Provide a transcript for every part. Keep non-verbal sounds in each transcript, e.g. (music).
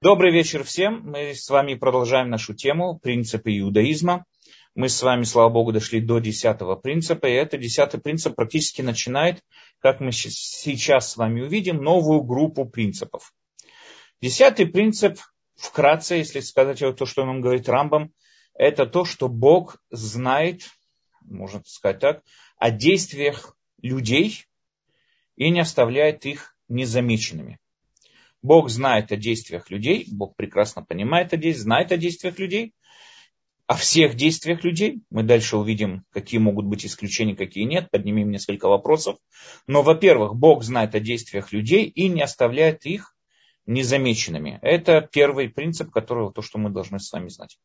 Добрый вечер всем. Мы с вами продолжаем нашу тему принципы иудаизма. Мы с вами, слава богу, дошли до десятого принципа. И этот десятый принцип практически начинает, как мы сейчас с вами увидим, новую группу принципов. Десятый принцип, вкратце, если сказать то, что нам говорит Рамбам, это то, что Бог знает, можно сказать так, о действиях людей и не оставляет их незамеченными. Бог знает о действиях людей, Бог прекрасно понимает о действиях, знает о действиях людей, о всех действиях людей. Мы дальше увидим, какие могут быть исключения, какие нет, поднимем несколько вопросов. Но, во-первых, Бог знает о действиях людей и не оставляет их незамеченными. Это первый принцип, который то, что мы должны с вами знать.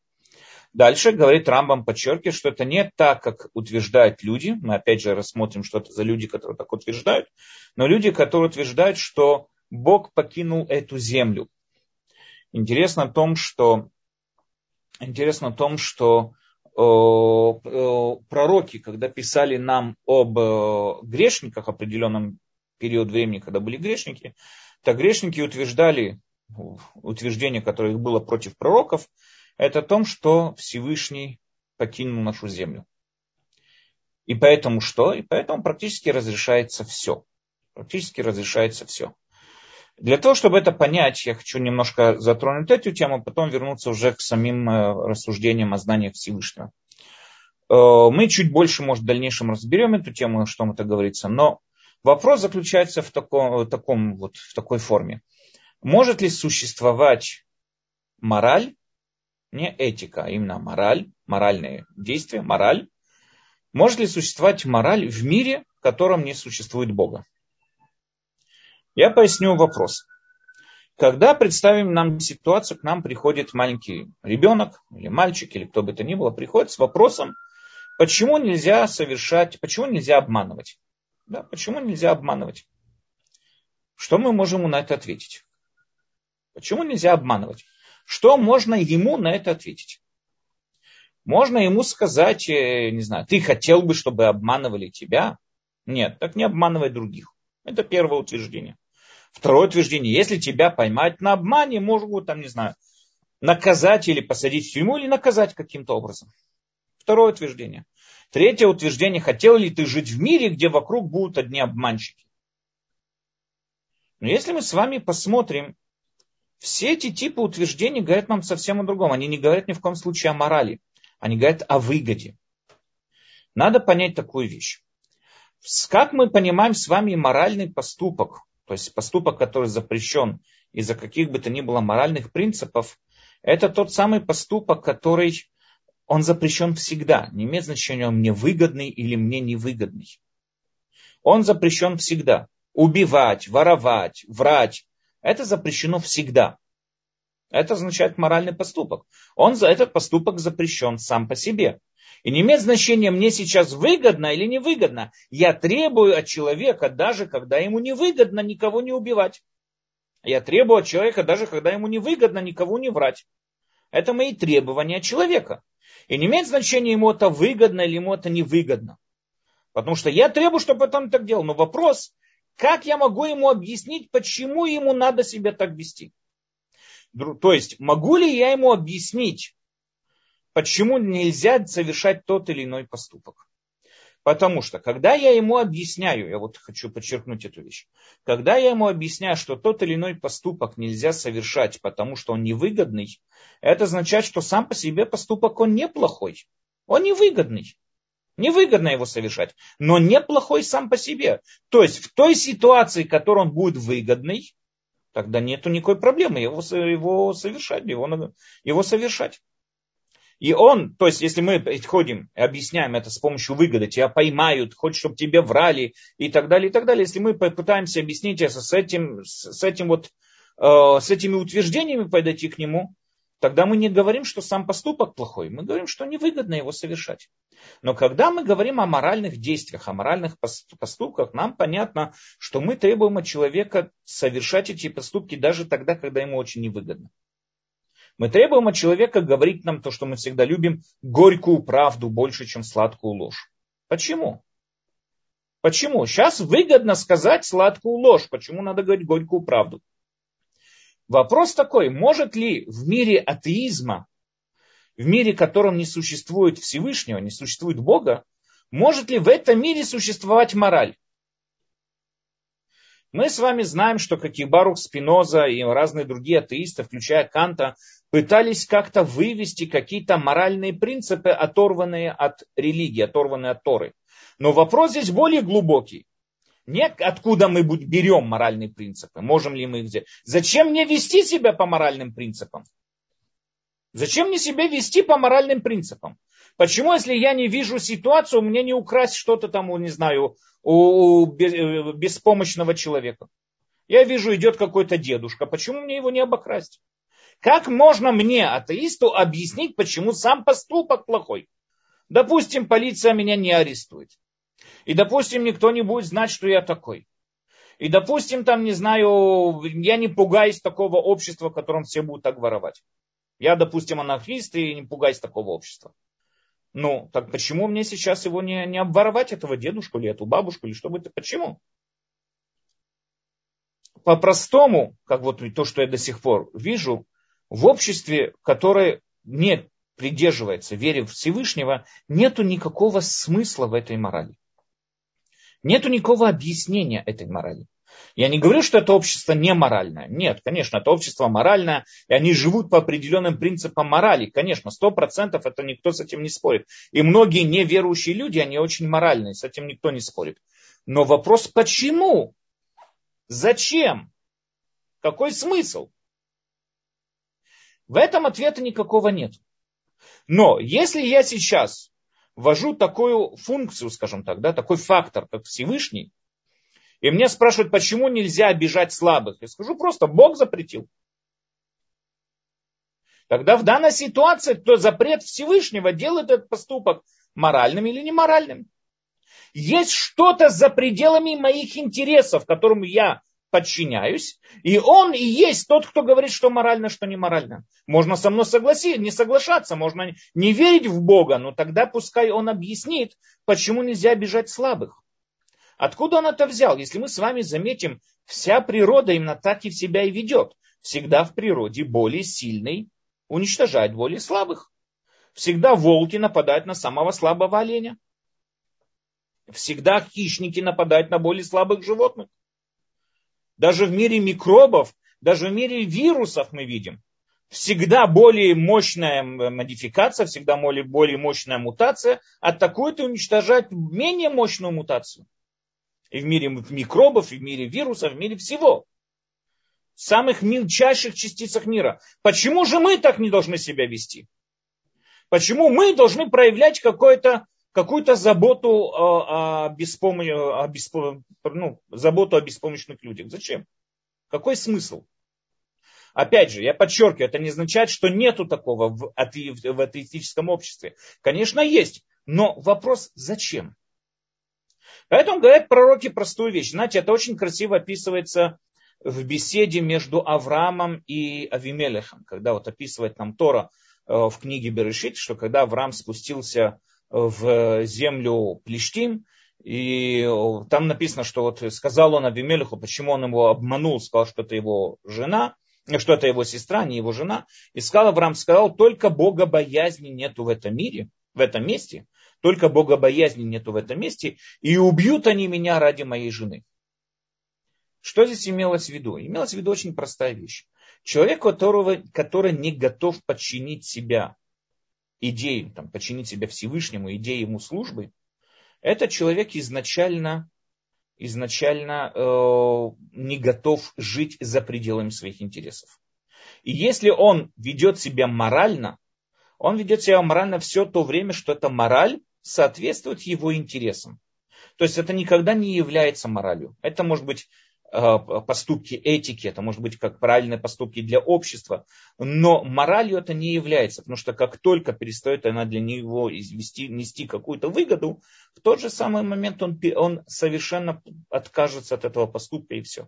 Дальше говорит Рамбам, подчеркивает, что это не так, как утверждают люди. Мы опять же рассмотрим, что это за люди, которые так утверждают. Но люди, которые утверждают, что Бог покинул эту землю. Интересно в том, что, интересно в том, что э, э, пророки, когда писали нам об э, грешниках, определенном период времени, когда были грешники, то грешники утверждали, утверждение, которое было против пророков, это о том, что Всевышний покинул нашу землю. И поэтому что? И поэтому практически разрешается все. Практически разрешается все. Для того, чтобы это понять, я хочу немножко затронуть эту тему, потом вернуться уже к самим э, рассуждениям о знаниях Всевышнего. Э, мы чуть больше, может, в дальнейшем разберем эту тему, что это говорится, но вопрос заключается в таком, таком, вот, в такой форме. Может ли существовать мораль, не этика, а именно мораль, моральные действия, мораль, может ли существовать мораль в мире, в котором не существует Бога? Я поясню вопрос. Когда представим нам ситуацию, к нам приходит маленький ребенок или мальчик, или кто бы то ни было, приходит с вопросом, почему нельзя совершать, почему нельзя обманывать? Да, почему нельзя обманывать? Что мы можем ему на это ответить? Почему нельзя обманывать? Что можно ему на это ответить? Можно ему сказать, э, не знаю, ты хотел бы, чтобы обманывали тебя? Нет, так не обманывай других. Это первое утверждение. Второе утверждение, если тебя поймать на обмане, могут, там, не знаю, наказать или посадить в тюрьму, или наказать каким-то образом. Второе утверждение. Третье утверждение, хотел ли ты жить в мире, где вокруг будут одни обманщики. Но если мы с вами посмотрим, все эти типы утверждений говорят нам совсем о другом. Они не говорят ни в коем случае о морали. Они говорят о выгоде. Надо понять такую вещь. Как мы понимаем с вами моральный поступок, то есть поступок, который запрещен из-за каких бы то ни было моральных принципов, это тот самый поступок, который он запрещен всегда. Не имеет значения, он мне выгодный или мне невыгодный. Он запрещен всегда. Убивать, воровать, врать. Это запрещено всегда. Это означает моральный поступок. Он за этот поступок запрещен сам по себе. И не имеет значения, мне сейчас выгодно или невыгодно. Я требую от человека, даже когда ему невыгодно никого не убивать. Я требую от человека, даже когда ему невыгодно никого не врать. Это мои требования человека. И не имеет значения, ему это выгодно или ему это невыгодно. Потому что я требую, чтобы он так делал. Но вопрос, как я могу ему объяснить, почему ему надо себя так вести? То есть, могу ли я ему объяснить, почему нельзя совершать тот или иной поступок. Потому что, когда я ему объясняю, я вот хочу подчеркнуть эту вещь, когда я ему объясняю, что тот или иной поступок нельзя совершать, потому что он невыгодный, это означает, что сам по себе поступок он неплохой, он невыгодный. Невыгодно его совершать, но неплохой сам по себе. То есть в той ситуации, в которой он будет выгодный, тогда нету никакой проблемы его, его совершать, его, его совершать. И он, то есть, если мы ходим и объясняем это с помощью выгоды, тебя поймают, хочешь, чтобы тебе врали и так далее, и так далее. Если мы пытаемся объяснить это с этим, с этим вот, э, с этими утверждениями подойти к нему, тогда мы не говорим, что сам поступок плохой, мы говорим, что невыгодно его совершать. Но когда мы говорим о моральных действиях, о моральных поступках, нам понятно, что мы требуем от человека совершать эти поступки даже тогда, когда ему очень невыгодно. Мы требуем от человека говорить нам то, что мы всегда любим, горькую правду больше, чем сладкую ложь. Почему? Почему? Сейчас выгодно сказать сладкую ложь. Почему надо говорить горькую правду? Вопрос такой, может ли в мире атеизма, в мире, в котором не существует Всевышнего, не существует Бога, может ли в этом мире существовать мораль? Мы с вами знаем, что как и Барух Спиноза и разные другие атеисты, включая Канта, пытались как-то вывести какие-то моральные принципы, оторванные от религии, оторванные от Торы. Но вопрос здесь более глубокий. Не откуда мы берем моральные принципы, можем ли мы их взять. Зачем мне вести себя по моральным принципам? Зачем мне себя вести по моральным принципам? Почему, если я не вижу ситуацию, мне не украсть что-то там, не знаю, у э, беспомощного человека? Я вижу, идет какой-то дедушка. Почему мне его не обокрасть? Как можно мне, атеисту, объяснить, почему сам поступок плохой? Допустим, полиция меня не арестует. И, допустим, никто не будет знать, что я такой. И, допустим, там, не знаю, я не пугаюсь такого общества, в котором все будут так воровать. Я, допустим, анархист и не пугаюсь такого общества. Ну, так почему мне сейчас его не, не обворовать, этого дедушку или эту бабушку, или что бы это? Почему? По-простому, как вот то, что я до сих пор вижу, в обществе, которое не придерживается вере Всевышнего, нету никакого смысла в этой морали. Нету никакого объяснения этой морали. Я не говорю, что это общество не моральное. Нет, конечно, это общество моральное, и они живут по определенным принципам морали. Конечно, сто процентов это никто с этим не спорит. И многие неверующие люди, они очень моральные, с этим никто не спорит. Но вопрос, почему? Зачем? Какой смысл? В этом ответа никакого нет. Но если я сейчас ввожу такую функцию, скажем так, да, такой фактор, как Всевышний, и мне спрашивают, почему нельзя обижать слабых, я скажу просто, Бог запретил. Тогда в данной ситуации то запрет Всевышнего делает этот поступок моральным или неморальным. Есть что-то за пределами моих интересов, которым я подчиняюсь, и он и есть тот, кто говорит, что морально, что не морально. Можно со мной согласиться, не соглашаться, можно не верить в Бога, но тогда пускай он объяснит, почему нельзя обижать слабых. Откуда он это взял? Если мы с вами заметим, вся природа именно так и в себя и ведет. Всегда в природе более сильный уничтожает более слабых. Всегда волки нападают на самого слабого оленя. Всегда хищники нападают на более слабых животных. Даже в мире микробов, даже в мире вирусов мы видим, всегда более мощная модификация, всегда более, более мощная мутация атакует и уничтожает менее мощную мутацию. И в мире микробов, и в мире вирусов, в мире всего. В самых мельчайших частицах мира. Почему же мы так не должны себя вести? Почему мы должны проявлять какое-то какую-то заботу о, о, беспомощ... о беспом... ну, заботу о беспомощных людях. Зачем? Какой смысл? Опять же, я подчеркиваю, это не означает, что нету такого в, ате... в атеистическом обществе. Конечно, есть. Но вопрос, зачем? Поэтому говорят пророки простую вещь. Знаете, это очень красиво описывается в беседе между Авраамом и Авимелехом, когда вот описывает нам Тора э, в книге Берешит, что когда Авраам спустился в землю Плештим, и там написано, что вот сказал он Авимелеху, почему он его обманул, сказал, что это его жена, что это его сестра, не его жена. И сказал Авраам, сказал, только богобоязни нету в этом мире, в этом месте, только богобоязни нету в этом месте, и убьют они меня ради моей жены. Что здесь имелось в виду? Имелось в виду очень простая вещь. Человек, которого, который не готов подчинить себя идеи, там, подчинить себя Всевышнему, идеи ему службы, этот человек изначально, изначально э, не готов жить за пределами своих интересов. И если он ведет себя морально, он ведет себя морально все то время, что эта мораль соответствует его интересам. То есть это никогда не является моралью. Это может быть поступки этики, это может быть как правильные поступки для общества, но моралью это не является, потому что как только перестает она для него извести, нести какую-то выгоду, в тот же самый момент он, он совершенно откажется от этого поступка и все.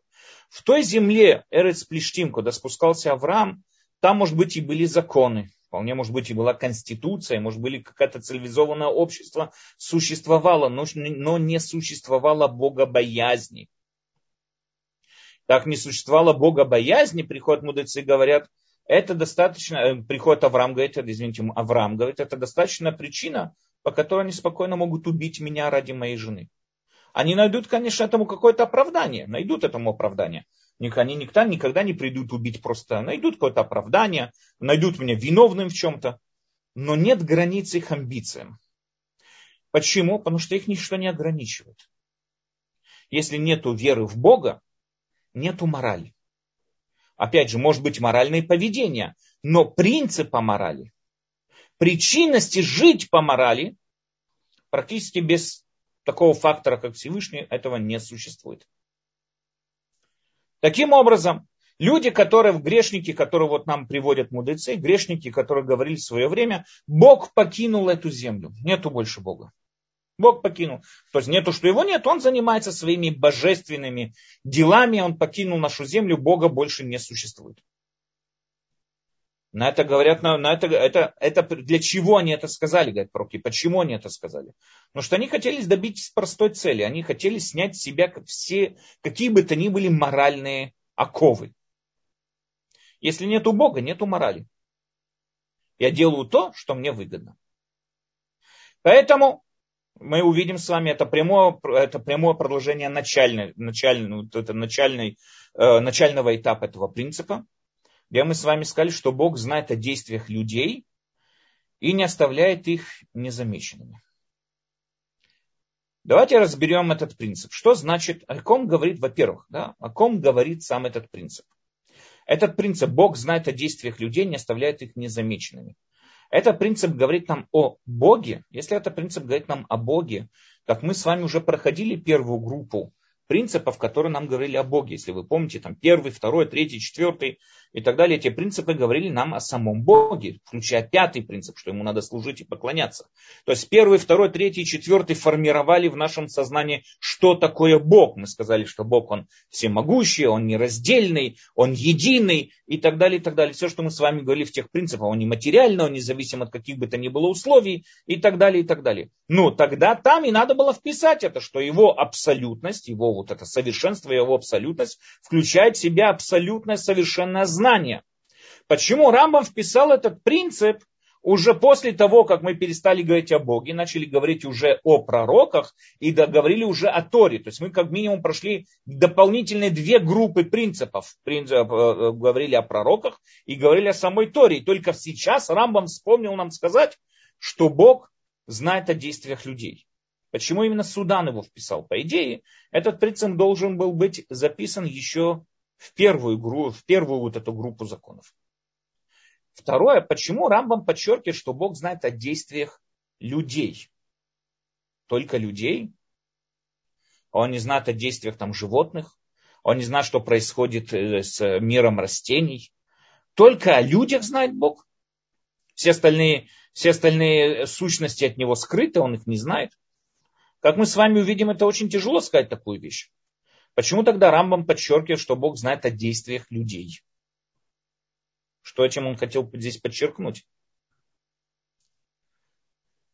В той земле Эрец Плештим, куда спускался Авраам, там, может быть, и были законы, Вполне, может быть, и была конституция, может быть, какое-то цивилизованное общество существовало, но, но не существовало богобоязни. Так не существовало Бога боязни, приходят мудрецы и говорят, это достаточно, э, приходит Авраам, говорит, извините, Авраам говорит, это достаточно причина, по которой они спокойно могут убить меня ради моей жены. Они найдут, конечно, этому какое-то оправдание, найдут этому оправдание. Они никогда, никогда не придут убить просто, найдут какое-то оправдание, найдут меня виновным в чем-то, но нет границ их амбициям. Почему? Потому что их ничто не ограничивает. Если нет веры в Бога, нету морали. Опять же, может быть моральное поведение, но принципа морали, причинности жить по морали, практически без такого фактора, как Всевышний, этого не существует. Таким образом, люди, которые в грешники, которые вот нам приводят мудрецы, грешники, которые говорили в свое время, Бог покинул эту землю. Нету больше Бога. Бог покинул. То есть нету, что его нет, он занимается своими божественными делами, он покинул нашу землю, Бога больше не существует. На это говорят, на, на это, это, это для чего они это сказали, говорят пророки, почему они это сказали? Потому что они хотели добиться простой цели, они хотели снять с себя все, какие бы то ни были моральные оковы. Если нету Бога, нету морали. Я делаю то, что мне выгодно. Поэтому мы увидим с вами это прямое, это прямое продолжение начальной, начальной, это начальной, э, начального этапа этого принципа где мы с вами сказали, что Бог знает о действиях людей и не оставляет их незамеченными. Давайте разберем этот принцип. Что значит, о ком говорит, во-первых, да, о ком говорит сам этот принцип? Этот принцип, Бог знает о действиях людей, не оставляет их незамеченными. Этот принцип говорит нам о Боге. Если этот принцип говорит нам о Боге, как мы с вами уже проходили первую группу принципов, которые нам говорили о Боге. Если вы помните, там первый, второй, третий, четвертый и так далее, эти принципы говорили нам о самом Боге, включая пятый принцип, что ему надо служить и поклоняться. То есть первый, второй, третий, четвертый формировали в нашем сознании, что такое Бог. Мы сказали, что Бог, Он всемогущий, Он нераздельный, Он единый и так далее, и так далее. Все, что мы с вами говорили в тех принципах, Он нематериальный, Он независим от каких бы то ни было условий и так далее, и так далее. Ну, тогда там и надо было вписать это, что Его абсолютность, Его вот это совершенство, Его абсолютность включает в себя абсолютное совершенное знание. Почему Рамбам вписал этот принцип уже после того, как мы перестали говорить о Боге, начали говорить уже о пророках и договорили уже о Торе. То есть мы как минимум прошли дополнительные две группы принципов. Принцип, э, э, говорили о пророках и говорили о самой Торе. И только сейчас Рамбам вспомнил нам сказать, что Бог знает о действиях людей. Почему именно Судан его вписал? По идее, этот принцип должен был быть записан еще в первую, в первую вот эту группу законов. Второе, почему Рамбам подчеркивает, что Бог знает о действиях людей. Только людей. Он не знает о действиях там животных. Он не знает, что происходит э, с миром растений. Только о людях знает Бог. Все остальные, все остальные сущности от него скрыты, он их не знает. Как мы с вами увидим, это очень тяжело сказать такую вещь. Почему тогда Рамбам подчеркивает, что Бог знает о действиях людей? Что, чем он хотел здесь подчеркнуть?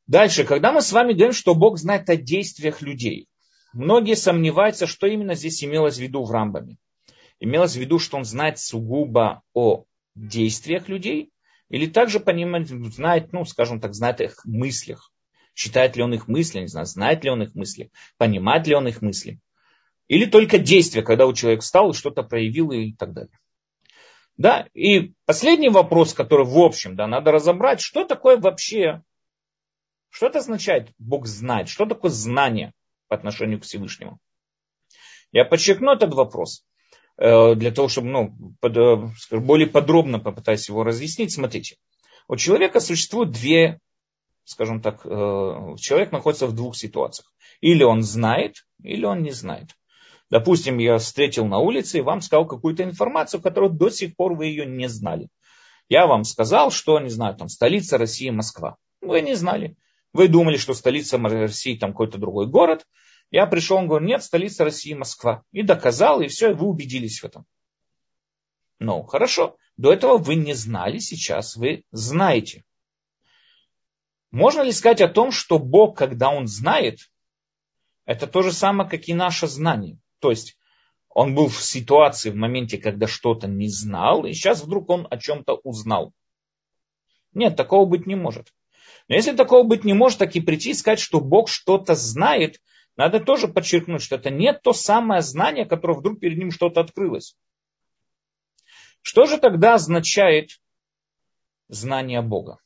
Дальше, когда мы с вами говорим, что Бог знает о действиях людей, многие сомневаются, что именно здесь имелось в виду в Рамбаме. Имелось в виду, что он знает сугубо о действиях людей, или также понимает, знает, ну, скажем так, знает их мыслях. Читает ли он их мысли, не знаю, знает ли он их мысли, понимает ли он их мысли. Или только действие, когда у человека встал и что-то проявил и так далее. Да, и последний вопрос, который в общем, да, надо разобрать, что такое вообще, что это означает Бог знает, что такое знание по отношению к Всевышнему. Я подчеркну этот вопрос э, для того, чтобы ну, под, э, более подробно попытаюсь его разъяснить. Смотрите, у человека существует две, скажем так, э, человек находится в двух ситуациях. Или он знает, или он не знает. Допустим, я встретил на улице и вам сказал какую-то информацию, которую до сих пор вы ее не знали. Я вам сказал, что, не знаю, там столица России Москва. Вы не знали. Вы думали, что столица России там какой-то другой город. Я пришел, он говорит, нет, столица России Москва. И доказал, и все, и вы убедились в этом. Ну, хорошо. До этого вы не знали, сейчас вы знаете. Можно ли сказать о том, что Бог, когда Он знает, это то же самое, как и наше знание? То есть он был в ситуации, в моменте, когда что-то не знал, и сейчас вдруг он о чем-то узнал. Нет, такого быть не может. Но если такого быть не может, так и прийти и сказать, что Бог что-то знает, надо тоже подчеркнуть, что это не то самое знание, которое вдруг перед ним что-то открылось. Что же тогда означает знание Бога?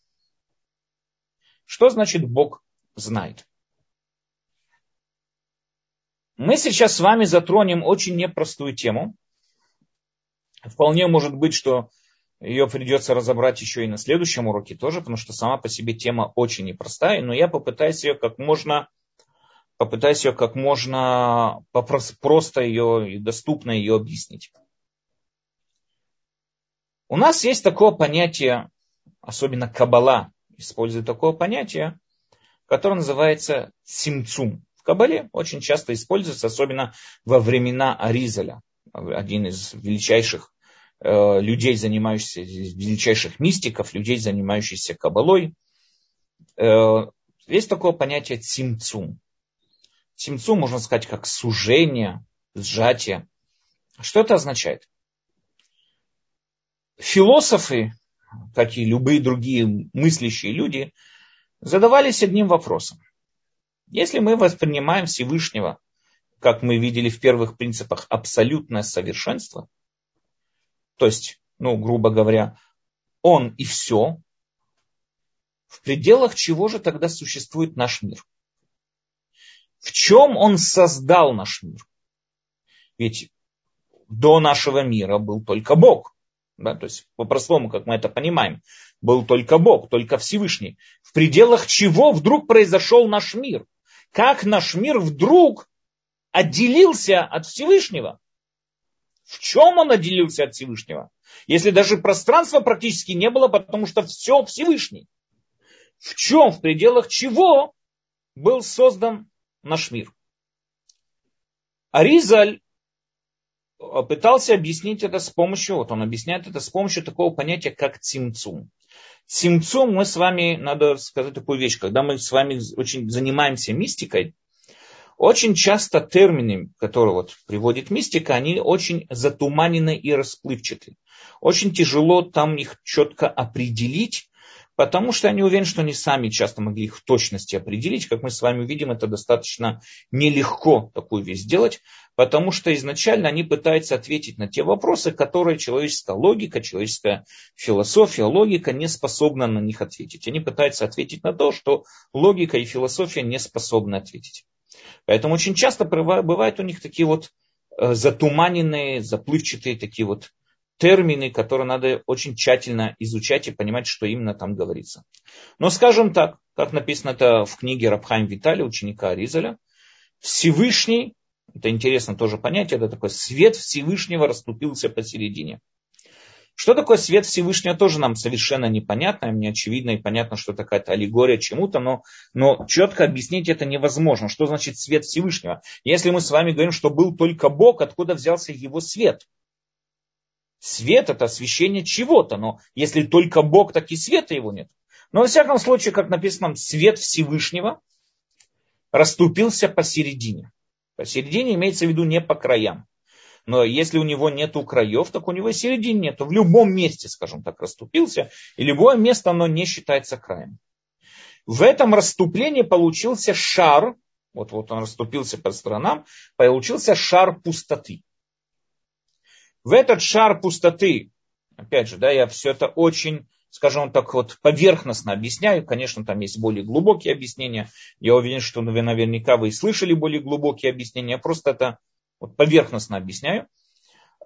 Что значит Бог знает? Мы сейчас с вами затронем очень непростую тему. Вполне может быть, что ее придется разобрать еще и на следующем уроке тоже, потому что сама по себе тема очень непростая, но я попытаюсь ее как можно, попытаюсь ее как можно просто ее и доступно ее объяснить. У нас есть такое понятие, особенно Кабала использует такое понятие, которое называется симцум. Кабале очень часто используется, особенно во времена Аризаля, один из величайших Э, людей, занимающихся, величайших мистиков, людей, занимающихся кабалой. Э, есть такое понятие цимцум. Цимцум можно сказать как сужение, сжатие. Что это означает? Философы, как и любые другие мыслящие люди, задавались одним вопросом. Если мы воспринимаем Всевышнего, как мы видели в первых принципах, абсолютное совершенство – то есть, ну, грубо говоря, он и все, в пределах чего же тогда существует наш мир? В чем он создал наш мир? Ведь до нашего мира был только Бог. Да, то есть по-простому, как мы это понимаем, был только Бог, только Всевышний. В пределах чего вдруг произошел наш мир? Как наш мир вдруг отделился от Всевышнего? В чем он отделился от Всевышнего? Если даже пространства практически не было, потому что все Всевышний. В чем, в пределах чего был создан наш мир? Аризаль пытался объяснить это с помощью, вот он объясняет это с помощью такого понятия, как цимцум. Цимцум мы с вами, надо сказать такую вещь, когда мы с вами очень занимаемся мистикой, очень часто термины, которые вот приводит мистика, они очень затуманены и расплывчаты. Очень тяжело там их четко определить, потому что я не уверен, что они сами часто могли их в точности определить. Как мы с вами видим, это достаточно нелегко такую вещь сделать, потому что изначально они пытаются ответить на те вопросы, которые человеческая логика, человеческая философия, логика не способна на них ответить. Они пытаются ответить на то, что логика и философия не способны ответить. Поэтому очень часто бывают у них такие вот э, затуманенные, заплывчатые такие вот термины, которые надо очень тщательно изучать и понимать, что именно там говорится. Но скажем так, как написано это в книге Рабхайм Витали, ученика Аризаля, Всевышний, это интересно тоже понятие, это такой свет Всевышнего расступился посередине. Что такое свет Всевышнего, тоже нам совершенно непонятно, мне очевидно и понятно, что такая то аллегория чему-то, но, но четко объяснить это невозможно. Что значит свет Всевышнего? Если мы с вами говорим, что был только Бог, откуда взялся его свет? Свет это освещение чего-то, но если только Бог, так и света его нет. Но во всяком случае, как написано, свет Всевышнего расступился посередине. Посередине имеется в виду не по краям. Но если у него нет краев, так у него и середины нет. В любом месте, скажем так, расступился. И любое место, оно не считается краем. В этом расступлении получился шар, вот, вот он расступился по сторонам, получился шар пустоты. В этот шар пустоты, опять же, да, я все это очень, скажем так, вот поверхностно объясняю. Конечно, там есть более глубокие объяснения. Я уверен, что вы наверняка вы слышали более глубокие объяснения. Я просто это вот поверхностно объясняю.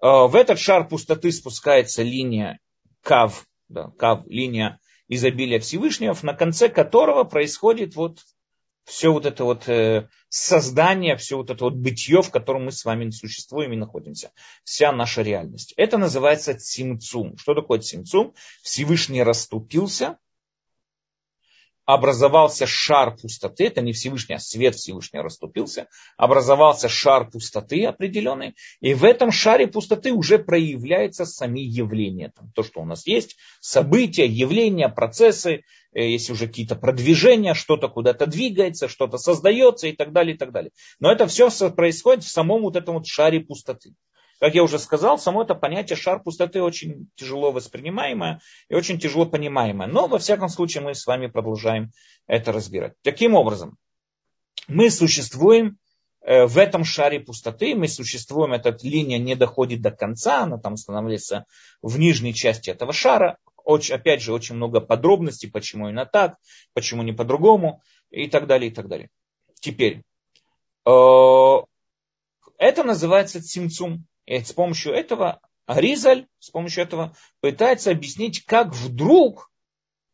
А, в этот шар пустоты спускается линия кав, да, кав, линия изобилия Всевышнего, на конце которого происходит вот все вот это вот э, создание, все вот это вот бытие, в котором мы с вами существуем и находимся. Вся наша реальность. Это называется цимцум. Что такое цимцум? Всевышний расступился, образовался шар пустоты, это не Всевышний, а свет Всевышний расступился, образовался шар пустоты определенный, и в этом шаре пустоты уже проявляются сами явления. Там, то, что у нас есть, события, явления, процессы, э, есть уже какие-то продвижения, что-то куда-то двигается, что-то создается и так далее, и так далее. Но это все происходит в самом вот этом вот шаре пустоты. Как я уже сказал, само это понятие шар пустоты очень тяжело воспринимаемое и очень тяжело понимаемое. Но, во всяком случае, мы с вами продолжаем это разбирать. Таким образом, мы существуем э, в этом шаре пустоты, мы существуем, эта линия не доходит до конца, она там становится в нижней части этого шара. Очень, опять же, очень много подробностей, почему именно так, почему не по-другому и так далее, и так далее. Теперь, э, это называется цимцум. И с помощью этого Аризаль, с помощью этого пытается объяснить, как вдруг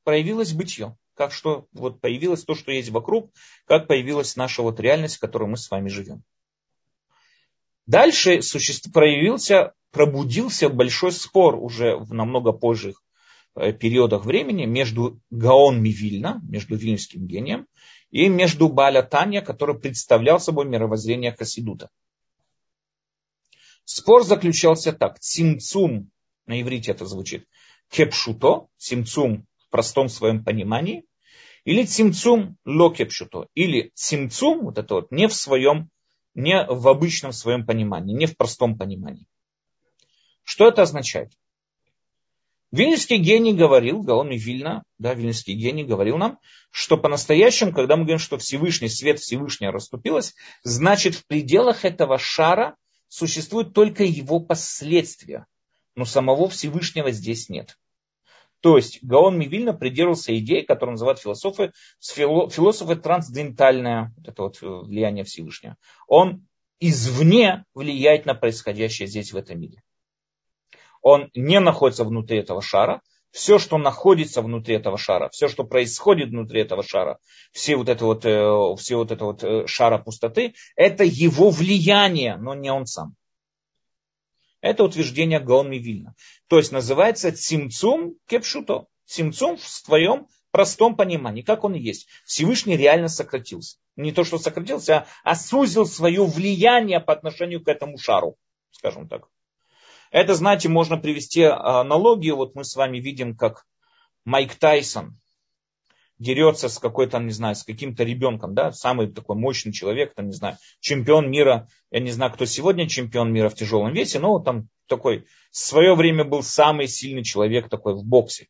проявилось бытие. Как что вот появилось то, что есть вокруг, как появилась наша вот реальность, в которой мы с вами живем. Дальше существ, проявился, пробудился большой спор уже в намного позже э, периодах времени между Гаон Мивильна, между вильнюсским гением, и между Баля Таня, который представлял собой мировоззрение Хасидута. Спор заключался так. Цимцум, на иврите это звучит, кепшуто, цимцум в простом своем понимании, или цимцум ло кепшуто, или цимцум, вот это вот, не в своем, не в обычном своем понимании, не в простом понимании. Что это означает? Вильнюсский гений говорил, Гаон и Вильна, да, Вильнюсский гений говорил нам, что по-настоящему, когда мы говорим, что Всевышний, свет Всевышнего расступилось, значит в пределах этого шара существуют только его последствия, но самого Всевышнего здесь нет. То есть Гаон Мивильна придерживался идеи, которую называют философы, философы трансцендентальное это вот э, влияние Всевышнего. Он извне влияет на происходящее здесь в этом мире. Он не находится внутри этого шара, все, что находится внутри этого шара, все, что происходит внутри этого шара, все вот это вот, э, все вот это вот э, шара пустоты, это его влияние, но не он сам. Это утверждение Гаон Вильна. То есть называется цимцум кепшуто. Цимцум в своем простом понимании, как он есть. Всевышний реально сократился. Не то, что сократился, а сузил свое влияние по отношению к этому шару, скажем так. Это, знаете, можно привести аналогию. Вот мы с вами видим, как Майк Тайсон дерется с какой-то, не знаю, с каким-то ребенком, да, самый такой мощный человек, там, не знаю, чемпион мира, я не знаю, кто сегодня чемпион мира в тяжелом весе, но там такой, в свое время был самый сильный человек такой в боксе.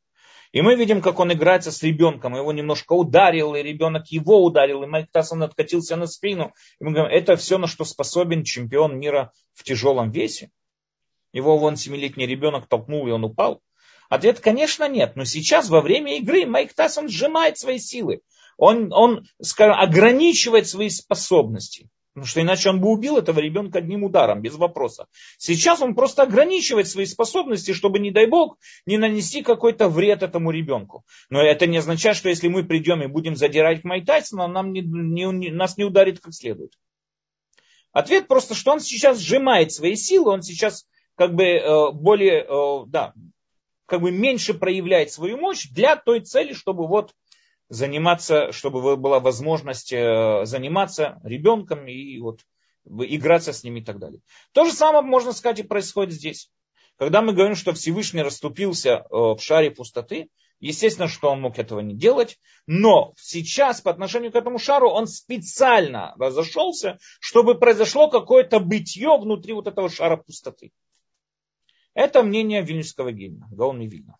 И мы видим, как он играется с ребенком, его немножко ударил, и ребенок его ударил, и Майк Тайсон откатился на спину. И мы говорим, это все, на что способен чемпион мира в тяжелом весе. Его вон семилетний ребенок толкнул, и он упал. Ответ, конечно, нет. Но сейчас, во время игры, Майк Тайсон сжимает свои силы. Он, он скажем, ограничивает свои способности. Потому что иначе он бы убил этого ребенка одним ударом, без вопроса. Сейчас он просто ограничивает свои способности, чтобы, не дай бог, не нанести какой-то вред этому ребенку. Но это не означает, что если мы придем и будем задирать Майк Тайсона, нам не, не, нас не ударит как следует. Ответ просто, что он сейчас сжимает свои силы, он сейчас как бы э, более, э, да, как бы меньше проявляет свою мощь для той цели, чтобы вот заниматься, чтобы была возможность э, заниматься ребенком и вот играться с ними и так далее. То же самое, можно сказать, и происходит здесь. Когда мы говорим, что Всевышний расступился в шаре пустоты, естественно, что он мог этого не делать, но сейчас по отношению к этому шару он специально разошелся, чтобы произошло какое-то бытие внутри вот этого шара пустоты. Это мнение вильнюсского гимна, Гаон Вильна.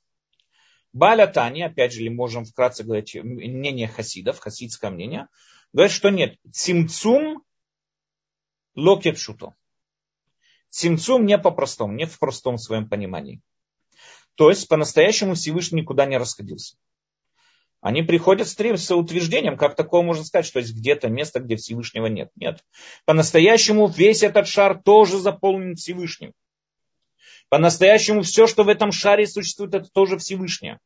Баля Тани, опять же, можем вкратце говорить мнение хасидов, хасидское мнение, говорит, что нет, цимцум локет шуто. Цимцум не по-простому, не в простом своем понимании. То есть, по-настоящему Всевышний никуда не расходился. Они приходят с утверждением, как такое можно сказать, что есть где-то место, где Всевышнего нет. Нет. По-настоящему весь этот шар тоже заполнен Всевышним. По-настоящему все, что в этом шаре существует, это тоже Всевышнее.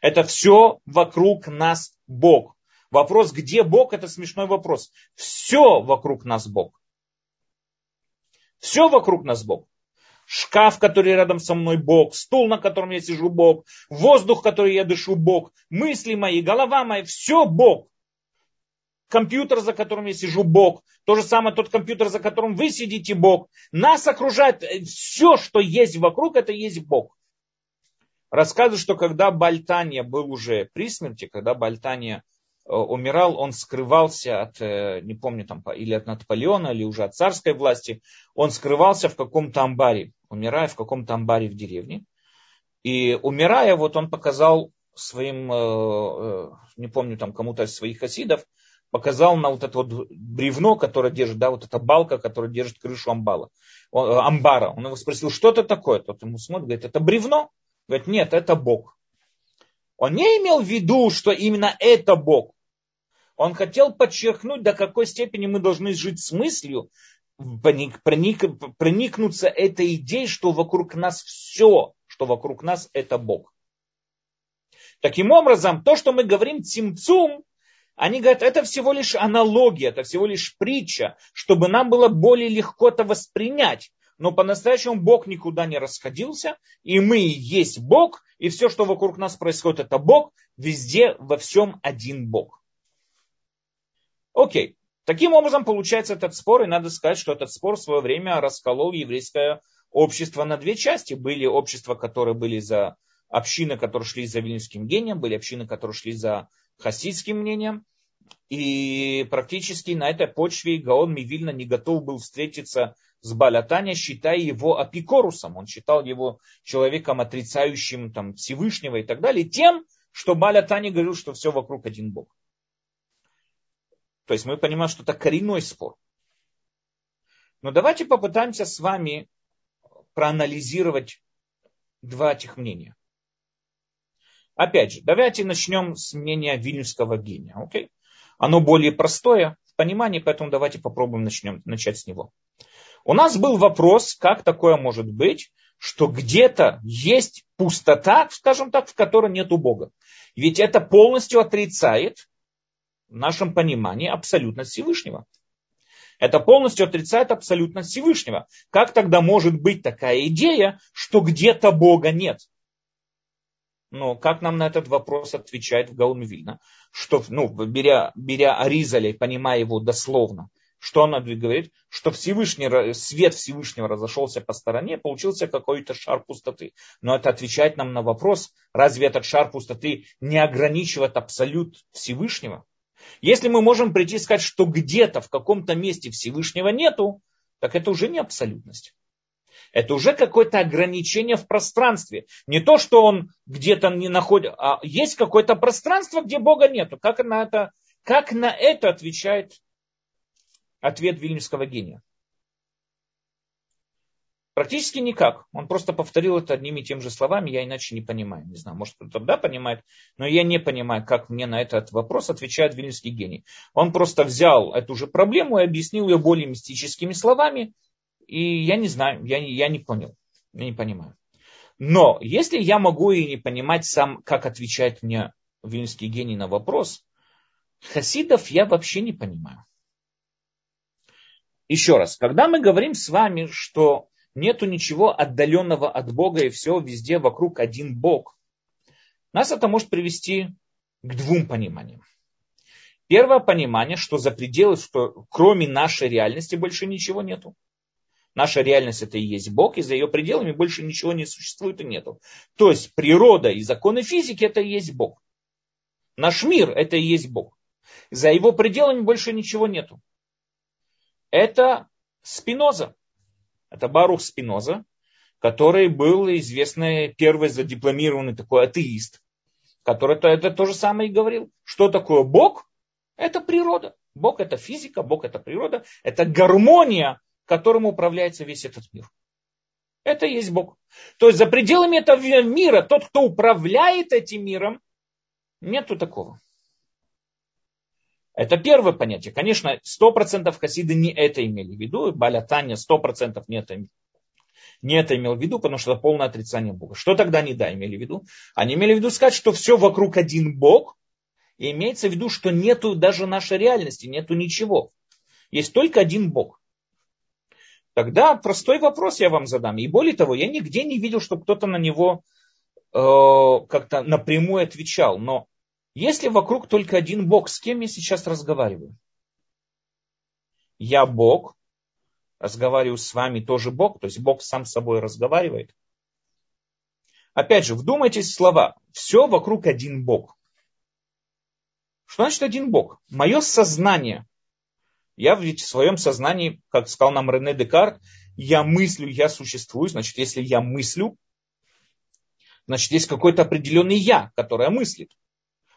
Это все вокруг нас Бог. Вопрос, где Бог, это смешной вопрос. Все вокруг нас Бог. Все вокруг нас Бог. Шкаф, который рядом со мной Бог, стул, на котором я сижу Бог, воздух, который я дышу Бог, мысли мои, голова моя, все Бог компьютер, за которым я сижу, Бог. То же самое тот компьютер, за которым вы сидите, Бог. Нас окружает э, все, что есть вокруг, это есть Бог. Рассказываю, что когда Бальтания был уже при смерти, когда Бальтания умирал, он скрывался от, не помню, там, или от Наполеона, или уже от царской власти. Он скрывался в каком-то амбаре, умирая в каком-то амбаре в деревне. И умирая, вот он показал своим, не помню, там, кому-то из своих хасидов, показал на вот это вот бревно, которое держит, да, вот эта балка, которая держит крышу амбала, амбара. Он его спросил, что это такое? Тот ему смотрит, говорит, это бревно. Говорит, нет, это Бог. Он не имел в виду, что именно это Бог. Он хотел подчеркнуть, до какой степени мы должны жить с мыслью, проник, проник, проникнуться этой идеей, что вокруг нас все, что вокруг нас это Бог. Таким образом, то, что мы говорим цимцум, они говорят, это всего лишь аналогия, это всего лишь притча, чтобы нам было более легко это воспринять. Но по-настоящему Бог никуда не расходился, и мы есть Бог, и все, что вокруг нас происходит, это Бог, везде, во всем один Бог. Окей. Таким образом получается этот спор, и надо сказать, что этот спор в свое время расколол еврейское общество на две части. Были общества, которые были за общины, которые шли за вильнюсским гением, были общины, которые шли за хасидским мнением. И практически на этой почве Гаон Мивильна не готов был встретиться с Балятаня, считая его апикорусом. Он считал его человеком, отрицающим там, Всевышнего и так далее, тем, что Балятани говорил, что все вокруг один Бог. То есть мы понимаем, что это коренной спор. Но давайте попытаемся с вами проанализировать два этих мнения. Опять же, давайте начнем с мнения вильнюсского гения. Окей? Оно более простое в понимании, поэтому давайте попробуем начнем, начать с него. У нас был вопрос, как такое может быть, что где-то есть пустота, скажем так, в которой нет Бога. Ведь это полностью отрицает в нашем понимании абсолютность Всевышнего. Это полностью отрицает абсолютность Всевышнего. Как тогда может быть такая идея, что где-то Бога нет? Но как нам на этот вопрос отвечает в Вильна? Что, ну, беря, беря Аризалей, понимая его дословно, что он говорит? Что Всевышний, свет Всевышнего разошелся по стороне, получился какой-то шар пустоты. Но это отвечает нам на вопрос, разве этот шар пустоты не ограничивает абсолют Всевышнего? Если мы можем прийти и сказать, что где-то в каком-то месте Всевышнего нету, так это уже не абсолютность. Это уже какое-то ограничение в пространстве. Не то, что он где-то не находит, а есть какое-то пространство, где Бога нету. Как на это, как на это отвечает ответ Вильнюсского гения? Практически никак. Он просто повторил это одними и теми же словами, я иначе не понимаю. Не знаю, может кто-то да понимает, но я не понимаю, как мне на этот вопрос отвечает Вильнюсский гений. Он просто взял эту же проблему и объяснил ее более мистическими словами, и я не знаю, я, я не понял, я не понимаю. Но если я могу и не понимать сам, как отвечает мне Вильнюсский гений на вопрос, хасидов я вообще не понимаю. Еще раз, когда мы говорим с вами, что нету ничего отдаленного от Бога и все везде вокруг один Бог, нас это может привести к двум пониманиям. Первое понимание, что за пределы, что кроме нашей реальности больше ничего нету. Наша реальность это и есть Бог, и за ее пределами больше ничего не существует и нету. То есть природа и законы физики это и есть Бог. Наш мир это и есть Бог. За его пределами больше ничего нету. Это Спиноза. Это Барух Спиноза, который был известный первый задипломированный такой атеист, который это, это то же самое и говорил. Что такое Бог? Это природа. Бог это физика, Бог это природа, это гармония которым управляется весь этот мир. Это и есть Бог. То есть за пределами этого мира, тот, кто управляет этим миром, нету такого. Это первое понятие. Конечно, сто процентов хасиды не это имели в виду. Баля Таня сто процентов не это, не это имел в виду, потому что это полное отрицание Бога. Что тогда они да имели в виду? Они имели в виду сказать, что все вокруг один Бог, и имеется в виду, что нету даже нашей реальности, нету ничего. Есть только один Бог. Тогда простой вопрос я вам задам. И более того, я нигде не видел, чтобы кто-то на него э, как-то напрямую отвечал. Но если вокруг только один Бог, с кем я сейчас разговариваю? Я Бог, разговариваю с вами тоже Бог, то есть Бог сам с собой разговаривает. Опять же, вдумайтесь в слова. Все вокруг один Бог. Что значит один Бог? Мое сознание. Я в своем сознании, как сказал нам Рене Декарт, я мыслю, я существую. Значит, если я мыслю, значит, есть какой-то определенный я, которое мыслит.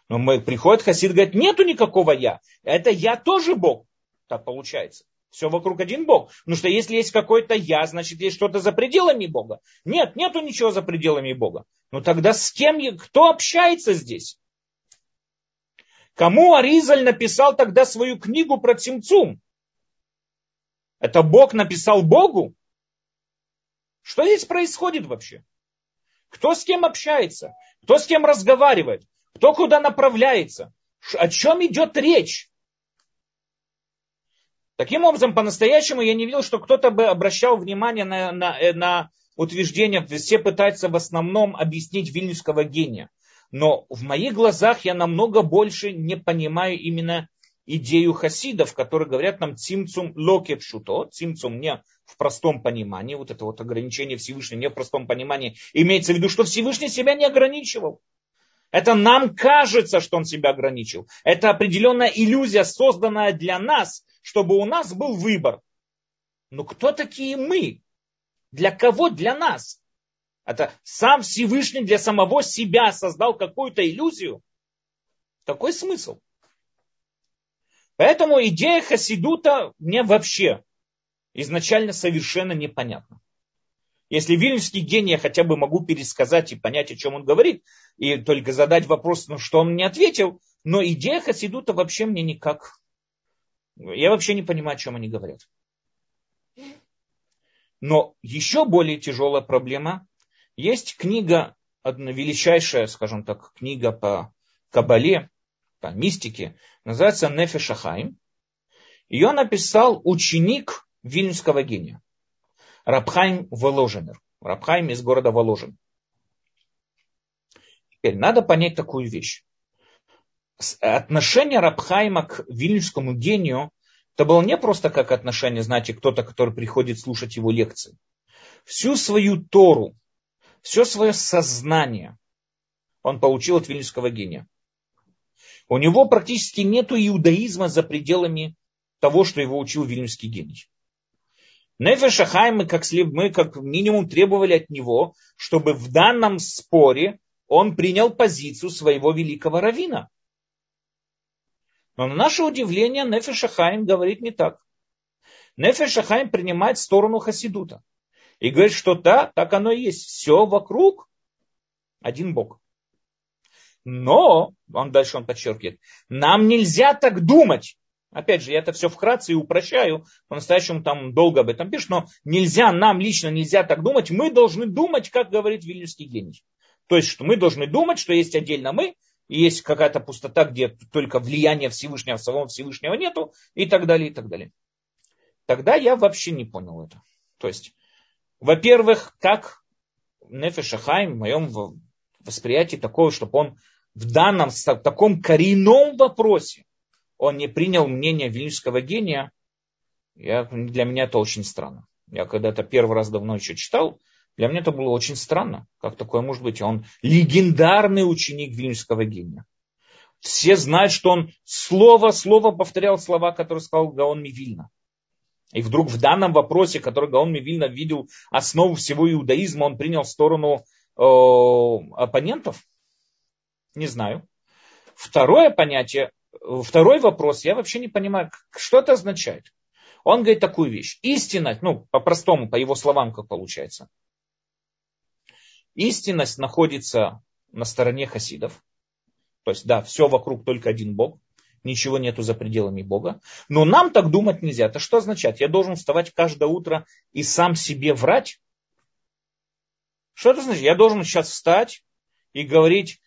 Но мы, приходит Хасид, говорит, нету никакого я. Это я тоже Бог. Так получается. Все вокруг один Бог. Потому что если есть какой-то я, значит есть что-то за пределами Бога. Нет, нету ничего за пределами Бога. Ну тогда с кем, кто общается здесь? Кому Аризаль написал тогда свою книгу про Цимцум? Это Бог написал Богу? Что здесь происходит вообще? Кто с кем общается? Кто с кем разговаривает? Кто куда направляется? О чем идет речь? Таким образом, по-настоящему я не видел, что кто-то бы обращал внимание на, на, э, на утверждение. Все пытаются в основном объяснить вильнюсского гения. Но в моих глазах я намного больше не понимаю именно идею хасидов, которые говорят нам цимцум локе пшуто, цимцум не в простом понимании, вот это вот ограничение Всевышнего не в простом понимании, имеется в виду, что Всевышний себя не ограничивал. Это нам кажется, что он себя ограничил. Это определенная иллюзия, созданная для нас, чтобы у нас был выбор. Но кто такие мы? Для кого? Для нас. Это сам Всевышний для самого себя создал какую-то иллюзию. Такой смысл. Поэтому идея Хасидута мне вообще изначально совершенно непонятна. Если вильнюсский гений я хотя бы могу пересказать и понять, о чем он говорит, и только задать вопрос, ну что он мне ответил, но идея Хасидута вообще мне никак я вообще не понимаю, о чем они говорят. Но еще более тяжелая проблема. Есть книга, одна величайшая, скажем так, книга по Кабале, по мистике, называется Нефе Шахайм. Ее написал ученик вильнюсского гения, Рабхайм Воложенер. Рабхайм из города Воложен. Теперь надо понять такую вещь отношение Рабхайма к вильнюсскому гению, это было не просто как отношение, знаете, кто-то, который приходит слушать его лекции. Всю свою Тору, все свое сознание он получил от вильнюсского гения. У него практически нет иудаизма за пределами того, что его учил вильнюсский гений. Нефеша Хайм, мы как, мы как минимум требовали от него, чтобы в данном споре он принял позицию своего великого равина. Но на наше удивление Нефеш Ахайм говорит не так. Нефеш Ахайм принимает сторону Хасидута. И говорит, что да, так оно и есть. Все вокруг один Бог. Но, он дальше он подчеркивает, нам нельзя так думать. Опять же, я это все вкратце и упрощаю, по-настоящему там долго об этом пишут, но нельзя, нам лично нельзя так думать, мы должны думать, как говорит Вильнюсский гений. То есть, что мы должны думать, что есть отдельно мы, и есть какая-то пустота, где только влияние Всевышнего, самого Всевышнего нету, и так далее, и так далее. Тогда я вообще не понял это. То есть, во-первых, как Нефеш Ахайм в моем восприятии такого, чтобы он в данном в таком коренном вопросе он не принял мнение вильнюсского гения, я, для меня это очень странно. Я когда-то первый раз давно еще читал, для меня это было очень странно. Как такое может быть? Он легендарный ученик Вильнюсского гения. Все знают, что он слово-слово повторял слова, которые сказал Гаон Мивильна. И вдруг в данном вопросе, который Гаон Мивильна видел основу всего иудаизма, он принял сторону э, оппонентов? Не знаю. Второе понятие, второй вопрос, я вообще не понимаю, что это означает. Он говорит такую вещь. Истина, ну, по-простому, по его словам, как получается. Истинность находится на стороне хасидов. То есть, да, все вокруг только один Бог. Ничего нету за пределами Бога. Но нам так думать нельзя. Это что означает? Я должен вставать каждое утро и сам себе врать? Что это значит? Я должен сейчас встать и говорить,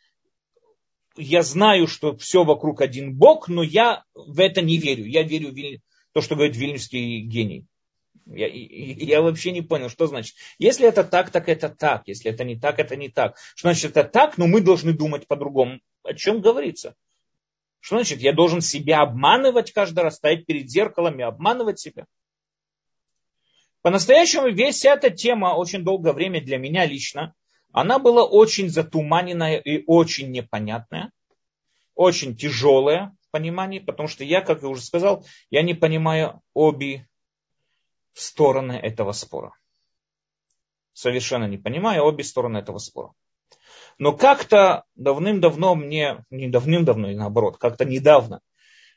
я знаю, что все вокруг один Бог, но я в это не верю. Я верю в то, что говорит вильнюсский гений. Я, я вообще не понял, что значит. Если это так, так это так. Если это не так, это не так. Что значит это так, но мы должны думать по-другому. О чем говорится? Что значит, я должен себя обманывать каждый раз, стоять перед зеркалом и обманывать себя? По-настоящему весь эта тема очень долгое время для меня лично, она была очень затуманенная и очень непонятная, очень тяжелая, понимании, потому что я, как я уже сказал, я не понимаю обе стороны этого спора. Совершенно не понимаю обе стороны этого спора. Но как-то давным-давно мне, не давным-давно, и наоборот, как-то недавно,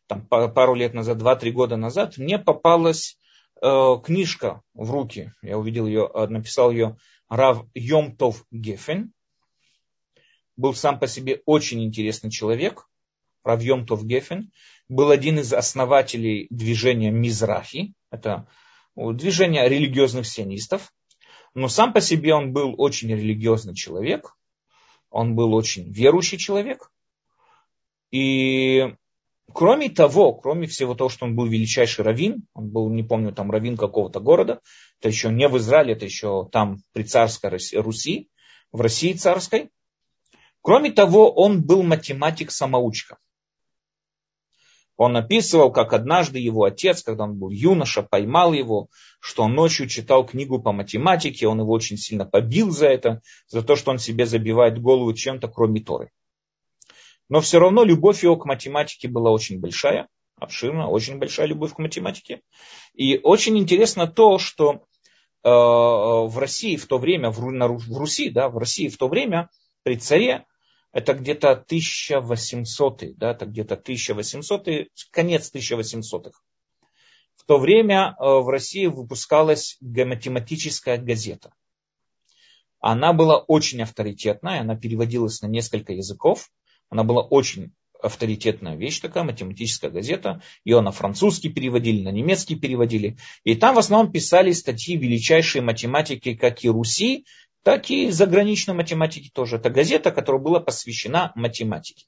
там пару лет назад, два-три года назад, мне попалась э, книжка в руки. Я увидел ее, э, написал ее Рав Йомтов Гефен. Был сам по себе очень интересный человек. Рав Йомтов Гефен. Был один из основателей движения Мизрахи. Это движение религиозных сионистов. Но сам по себе он был очень религиозный человек он был очень верующий человек. И кроме того, кроме всего того, что он был величайший раввин, он был, не помню, там раввин какого-то города, это еще не в Израиле, это еще там при царской Руси, в России царской. Кроме того, он был математик-самоучка. Он описывал, как однажды его отец, когда он был юноша, поймал его, что он ночью читал книгу по математике, он его очень сильно побил за это, за то, что он себе забивает голову чем-то, кроме Торы. Но все равно любовь его к математике была очень большая, обширная, очень большая любовь к математике. И очень интересно то, что э, в России в то время, в, Руси, да, в России в то время при царе это где-то 1800, да, это где-то 1800, конец 1800-х. В то время э, в России выпускалась математическая газета. Она была очень авторитетная, она переводилась на несколько языков. Она была очень авторитетная вещь такая, математическая газета. Ее на французский переводили, на немецкий переводили. И там в основном писали статьи величайшие математики, как и Руси, так и заграничной математики тоже. Это газета, которая была посвящена математике.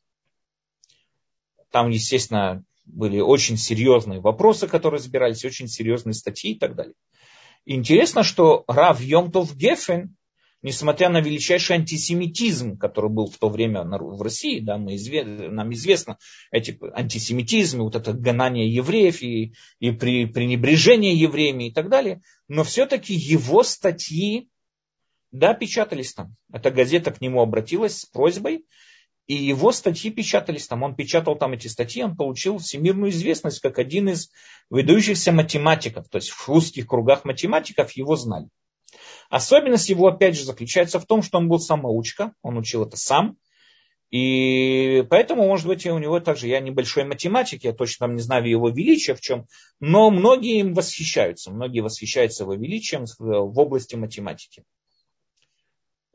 Там, естественно, были очень серьезные вопросы, которые разбирались, очень серьезные статьи и так далее. Интересно, что Рав Йомтов Гефен, несмотря на величайший антисемитизм, который был в то время в России, да, мы изве, нам известно эти антисемитизмы, вот это гонание евреев и, и при, пренебрежение евреями и так далее, но все-таки его статьи да, печатались там. Эта газета к нему обратилась с просьбой, и его статьи печатались там. Он печатал там эти статьи, он получил всемирную известность как один из выдающихся математиков. То есть в узких кругах математиков его знали. Особенность его, опять же, заключается в том, что он был самоучка, он учил это сам. И поэтому, может быть, у него также, я небольшой математик, я точно там не знаю его величия в чем, но многие им восхищаются, многие восхищаются его величием в области математики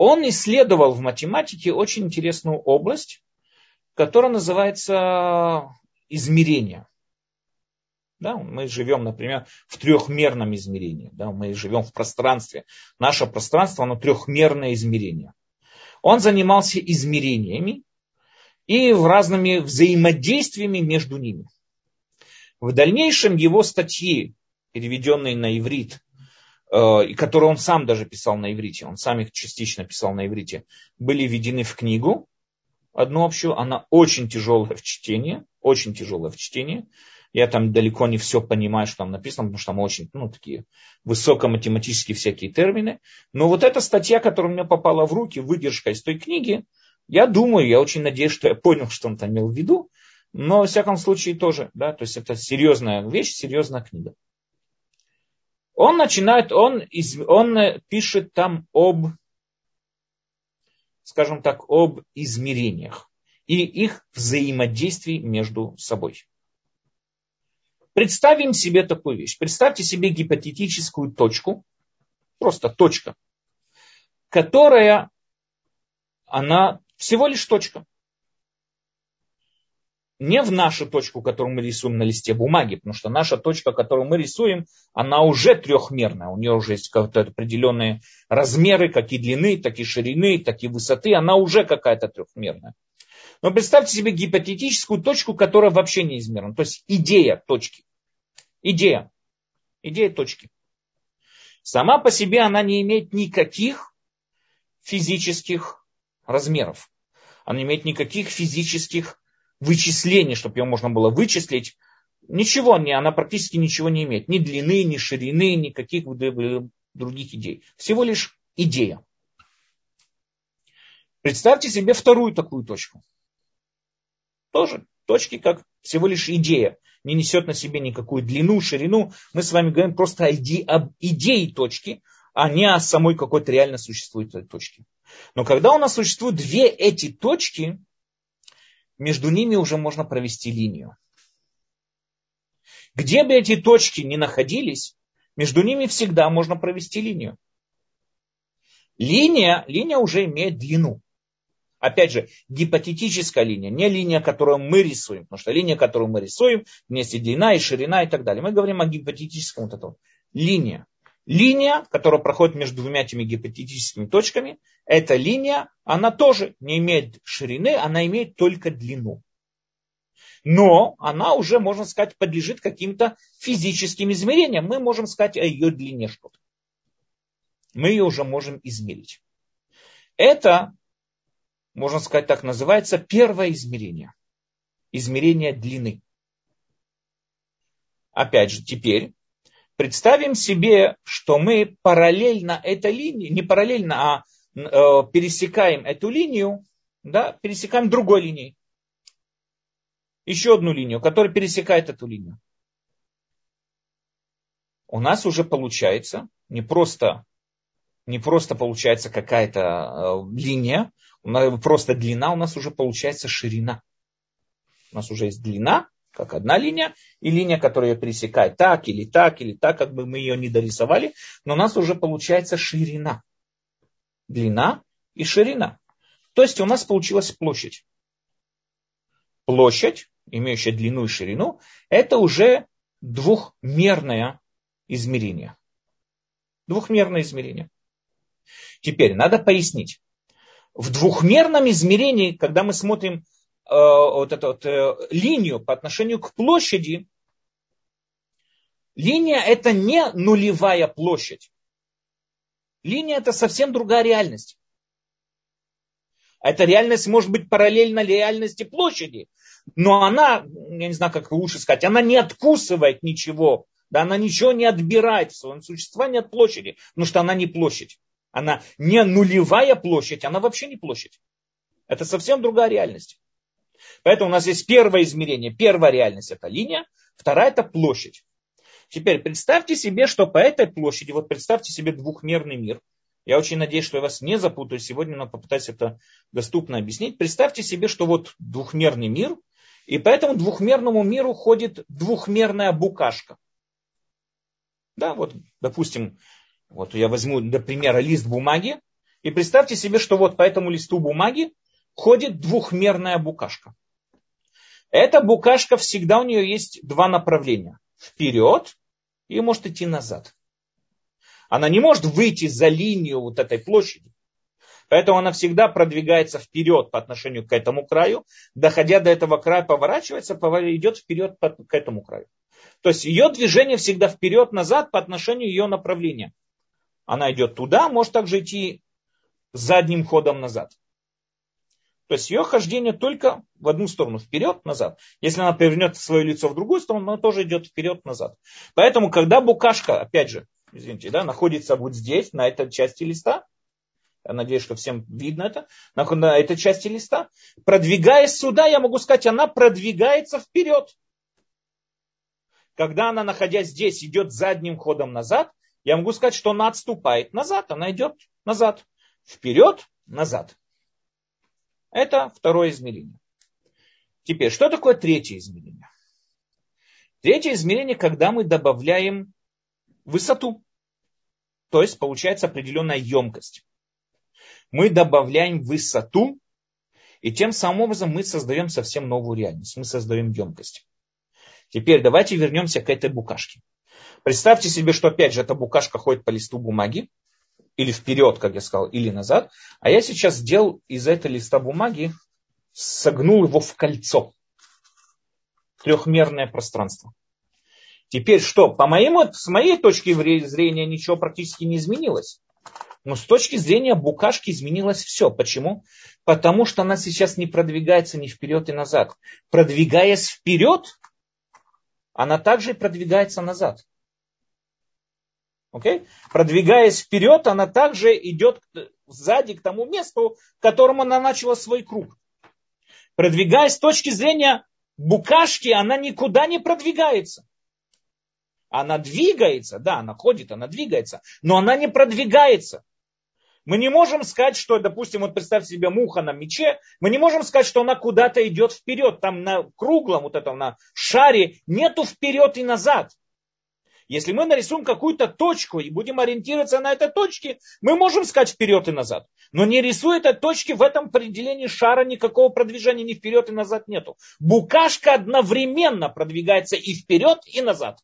он исследовал в математике очень интересную область, которая называется измерение. Да, мы живем, например, в трехмерном измерении. Да, мы живем в пространстве. Наше пространство, оно трехмерное измерение. Он занимался измерениями и разными взаимодействиями между ними. В дальнейшем его статьи, переведенные на иврит, и которые он сам даже писал на иврите, он сам их частично писал на иврите, были введены в книгу, одну общую, она очень тяжелая в чтении, очень тяжелая в чтении. Я там далеко не все понимаю, что там написано, потому что там очень, ну, такие высокоматематические всякие термины. Но вот эта статья, которая мне попала в руки, выдержка из той книги, я думаю, я очень надеюсь, что я понял, что он там имел в виду. Но, во всяком случае, тоже, да, то есть это серьезная вещь, серьезная книга. Он начинает, он, он пишет там об, скажем так, об измерениях и их взаимодействии между собой. Представим себе такую вещь. Представьте себе гипотетическую точку, просто точка, которая, она всего лишь точка не в нашу точку, которую мы рисуем на листе бумаги, потому что наша точка, которую мы рисуем, она уже трехмерная, у нее уже есть определенные размеры, как и длины, так и ширины, так и высоты, она уже какая-то трехмерная. Но представьте себе гипотетическую точку, которая вообще не измерена, то есть идея точки. Идея. Идея точки. Сама по себе она не имеет никаких физических размеров. Она не имеет никаких физических вычислений, чтобы ее можно было вычислить. Ничего, не, она практически ничего не имеет. Ни длины, ни ширины, никаких других идей. Всего лишь идея. Представьте себе вторую такую точку. Тоже точки, как всего лишь идея, не несет на себе никакую длину, ширину. Мы с вами говорим просто об идее точки, а не о самой какой-то реально существующей точке. Но когда у нас существуют две эти точки, между ними уже можно провести линию. Где бы эти точки ни находились, между ними всегда можно провести линию. Линия, линия уже имеет длину. Опять же, гипотетическая линия, не линия, которую мы рисуем, потому что линия, которую мы рисуем, вместе длина и ширина и так далее. Мы говорим о гипотетическом вот этом. Линия. Линия, которая проходит между двумя этими гипотетическими точками, эта линия, она тоже не имеет ширины, она имеет только длину. Но она уже, можно сказать, подлежит каким-то физическим измерениям. Мы можем сказать о ее длине что-то. Мы ее уже можем измерить. Это можно сказать так, называется первое измерение. Измерение длины. Опять же, теперь представим себе, что мы параллельно этой линии, не параллельно, а э, пересекаем эту линию, да, пересекаем другой линией. Еще одну линию, которая пересекает эту линию. У нас уже получается не просто, не просто получается какая-то э, линия, просто длина, у нас уже получается ширина. У нас уже есть длина, как одна линия, и линия, которая пересекает так или так, или так, как бы мы ее не дорисовали, но у нас уже получается ширина. Длина и ширина. То есть у нас получилась площадь. Площадь, имеющая длину и ширину, это уже двухмерное измерение. Двухмерное измерение. Теперь надо пояснить в двухмерном измерении, когда мы смотрим вот эту вот, э, линию по отношению к площади, линия это не нулевая площадь. Линия это совсем другая реальность. Эта реальность может быть параллельна реальности площади, но она, я не знаю, как лучше сказать, она не откусывает ничего, да, она ничего не отбирает в своем существовании от площади, потому что она не площадь. Она не нулевая площадь, она вообще не площадь. Это совсем другая реальность. Поэтому у нас есть первое измерение. Первая реальность это линия, вторая это площадь. Теперь представьте себе, что по этой площади, вот представьте себе двухмерный мир. Я очень надеюсь, что я вас не запутаю сегодня, но попытаюсь это доступно объяснить. Представьте себе, что вот двухмерный мир, и по этому двухмерному миру ходит двухмерная букашка. Да, вот, допустим, вот я возьму для примера лист бумаги, и представьте себе, что вот по этому листу бумаги ходит двухмерная букашка. Эта букашка всегда у нее есть два направления. Вперед и может идти назад. Она не может выйти за линию вот этой площади. Поэтому она всегда продвигается вперед по отношению к этому краю, доходя до этого края, поворачивается, идет вперед к этому краю. То есть ее движение всегда вперед-назад по отношению ее направления она идет туда, может также идти задним ходом назад. То есть ее хождение только в одну сторону, вперед-назад. Если она повернет свое лицо в другую сторону, она тоже идет вперед-назад. Поэтому, когда букашка, опять же, извините, да, находится вот здесь, на этой части листа, я надеюсь, что всем видно это, на этой части листа, продвигаясь сюда, я могу сказать, она продвигается вперед. Когда она, находясь здесь, идет задним ходом назад, я могу сказать, что она отступает назад, она идет назад. Вперед, назад. Это второе измерение. Теперь, что такое третье измерение? Третье измерение, когда мы добавляем высоту. То есть получается определенная емкость. Мы добавляем высоту, и тем самым образом мы создаем совсем новую реальность. Мы создаем емкость. Теперь давайте вернемся к этой букашке. Представьте себе, что опять же эта букашка ходит по листу бумаги, или вперед, как я сказал, или назад. А я сейчас сделал из этого листа бумаги, согнул его в кольцо. Трехмерное пространство. Теперь что? По моему, с моей точки зрения ничего практически не изменилось. Но с точки зрения букашки изменилось все. Почему? Потому что она сейчас не продвигается ни вперед и назад. Продвигаясь вперед, она также продвигается назад. Okay? Продвигаясь вперед, она также идет сзади к тому месту, к которому она начала свой круг. Продвигаясь с точки зрения букашки, она никуда не продвигается. Она двигается, да, она ходит, она двигается, но она не продвигается. Мы не можем сказать, что, допустим, вот представьте себе муха на мече, мы не можем сказать, что она куда-то идет вперед. Там на круглом, вот этом, на шаре нету вперед и назад. Если мы нарисуем какую-то точку и будем ориентироваться на этой точке, мы можем сказать вперед и назад. Но не рисуя этой точки, в этом определении шара никакого продвижения ни вперед и назад нету. Букашка одновременно продвигается и вперед, и назад.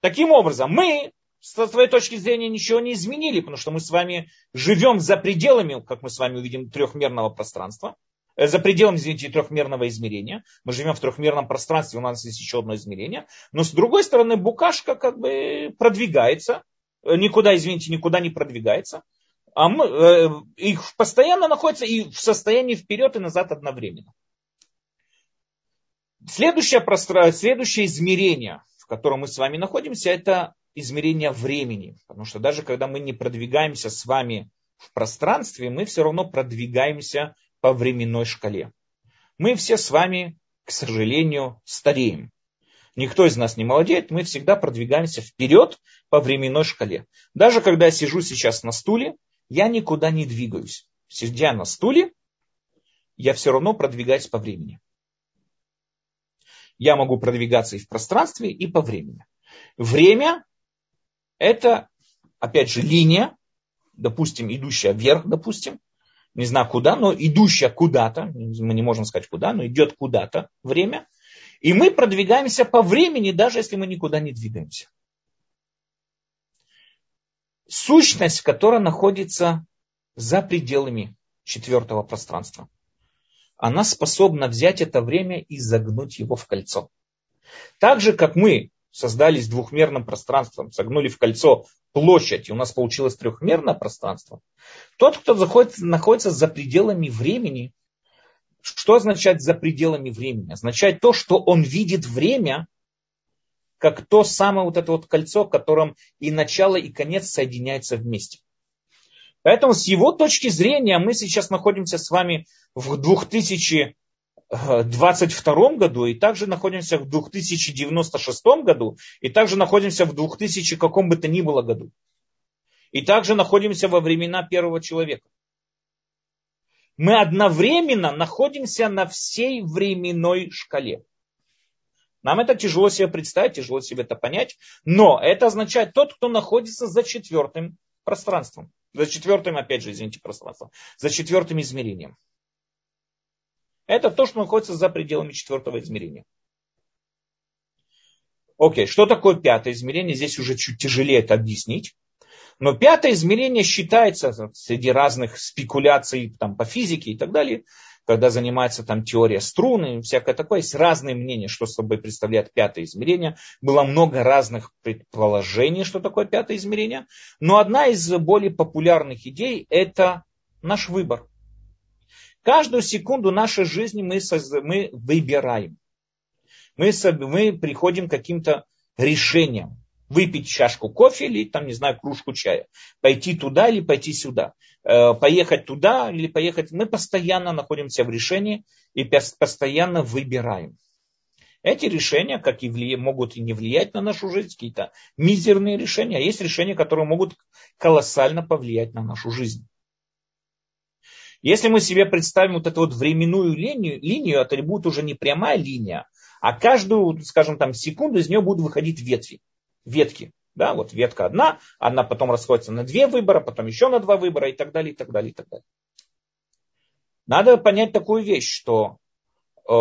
Таким образом, мы с твоей точки зрения ничего не изменили, потому что мы с вами живем за пределами, как мы с вами увидим, трехмерного пространства, за пределами, извините, трехмерного измерения. Мы живем в трехмерном пространстве, у нас есть еще одно измерение. Но с другой стороны, букашка как бы продвигается, э, никуда, извините, никуда не продвигается. А мы, э, их постоянно находится и в состоянии вперед и назад одновременно. Следующее, пространство, следующее измерение, в котором мы с вами находимся, это измерения времени. Потому что даже когда мы не продвигаемся с вами в пространстве, мы все равно продвигаемся по временной шкале. Мы все с вами, к сожалению, стареем. Никто из нас не молодеет, мы всегда продвигаемся вперед по временной шкале. Даже когда я сижу сейчас на стуле, я никуда не двигаюсь. Сидя на стуле, я все равно продвигаюсь по времени. Я могу продвигаться и в пространстве, и по времени. Время это, опять же, линия, допустим, идущая вверх, допустим, не знаю куда, но идущая куда-то, мы не можем сказать куда, но идет куда-то время, и мы продвигаемся по времени, даже если мы никуда не двигаемся. Сущность, которая находится за пределами четвертого пространства, она способна взять это время и загнуть его в кольцо. Так же, как мы создали с двухмерным пространством, согнули в кольцо площадь, и у нас получилось трехмерное пространство, тот, кто заходит, находится за пределами времени, что означает за пределами времени? Означает то, что он видит время, как то самое вот это вот кольцо, в котором и начало, и конец соединяются вместе. Поэтому с его точки зрения мы сейчас находимся с вами в 2000 2022 году, и также находимся в 2096 году, и также находимся в 2000 каком бы то ни было году. И также находимся во времена первого человека. Мы одновременно находимся на всей временной шкале. Нам это тяжело себе представить, тяжело себе это понять, но это означает тот, кто находится за четвертым пространством. За четвертым, опять же, извините, пространством. За четвертым измерением. Это то, что находится за пределами четвертого измерения. Окей, что такое пятое измерение? Здесь уже чуть тяжелее это объяснить. Но пятое измерение считается среди разных спекуляций там, по физике и так далее, когда занимается там теория струны и всякое такое, есть разные мнения, что собой представляет пятое измерение. Было много разных предположений, что такое пятое измерение. Но одна из более популярных идей – это наш выбор. Каждую секунду нашей жизни мы, мы выбираем. Мы, мы приходим к каким-то решениям. Выпить чашку кофе или, там, не знаю, кружку чая. Пойти туда или пойти сюда. Э, поехать туда или поехать. Мы постоянно находимся в решении и постоянно выбираем. Эти решения, как и влия, могут и не влиять на нашу жизнь, какие-то мизерные решения, а есть решения, которые могут колоссально повлиять на нашу жизнь. Если мы себе представим вот эту вот временную линию, линию это будет уже не прямая линия, а каждую, скажем там, секунду из нее будут выходить ветви, ветки. Да, вот ветка одна, она потом расходится на две выбора, потом еще на два выбора и так далее, и так далее, и так далее. Надо понять такую вещь, что э,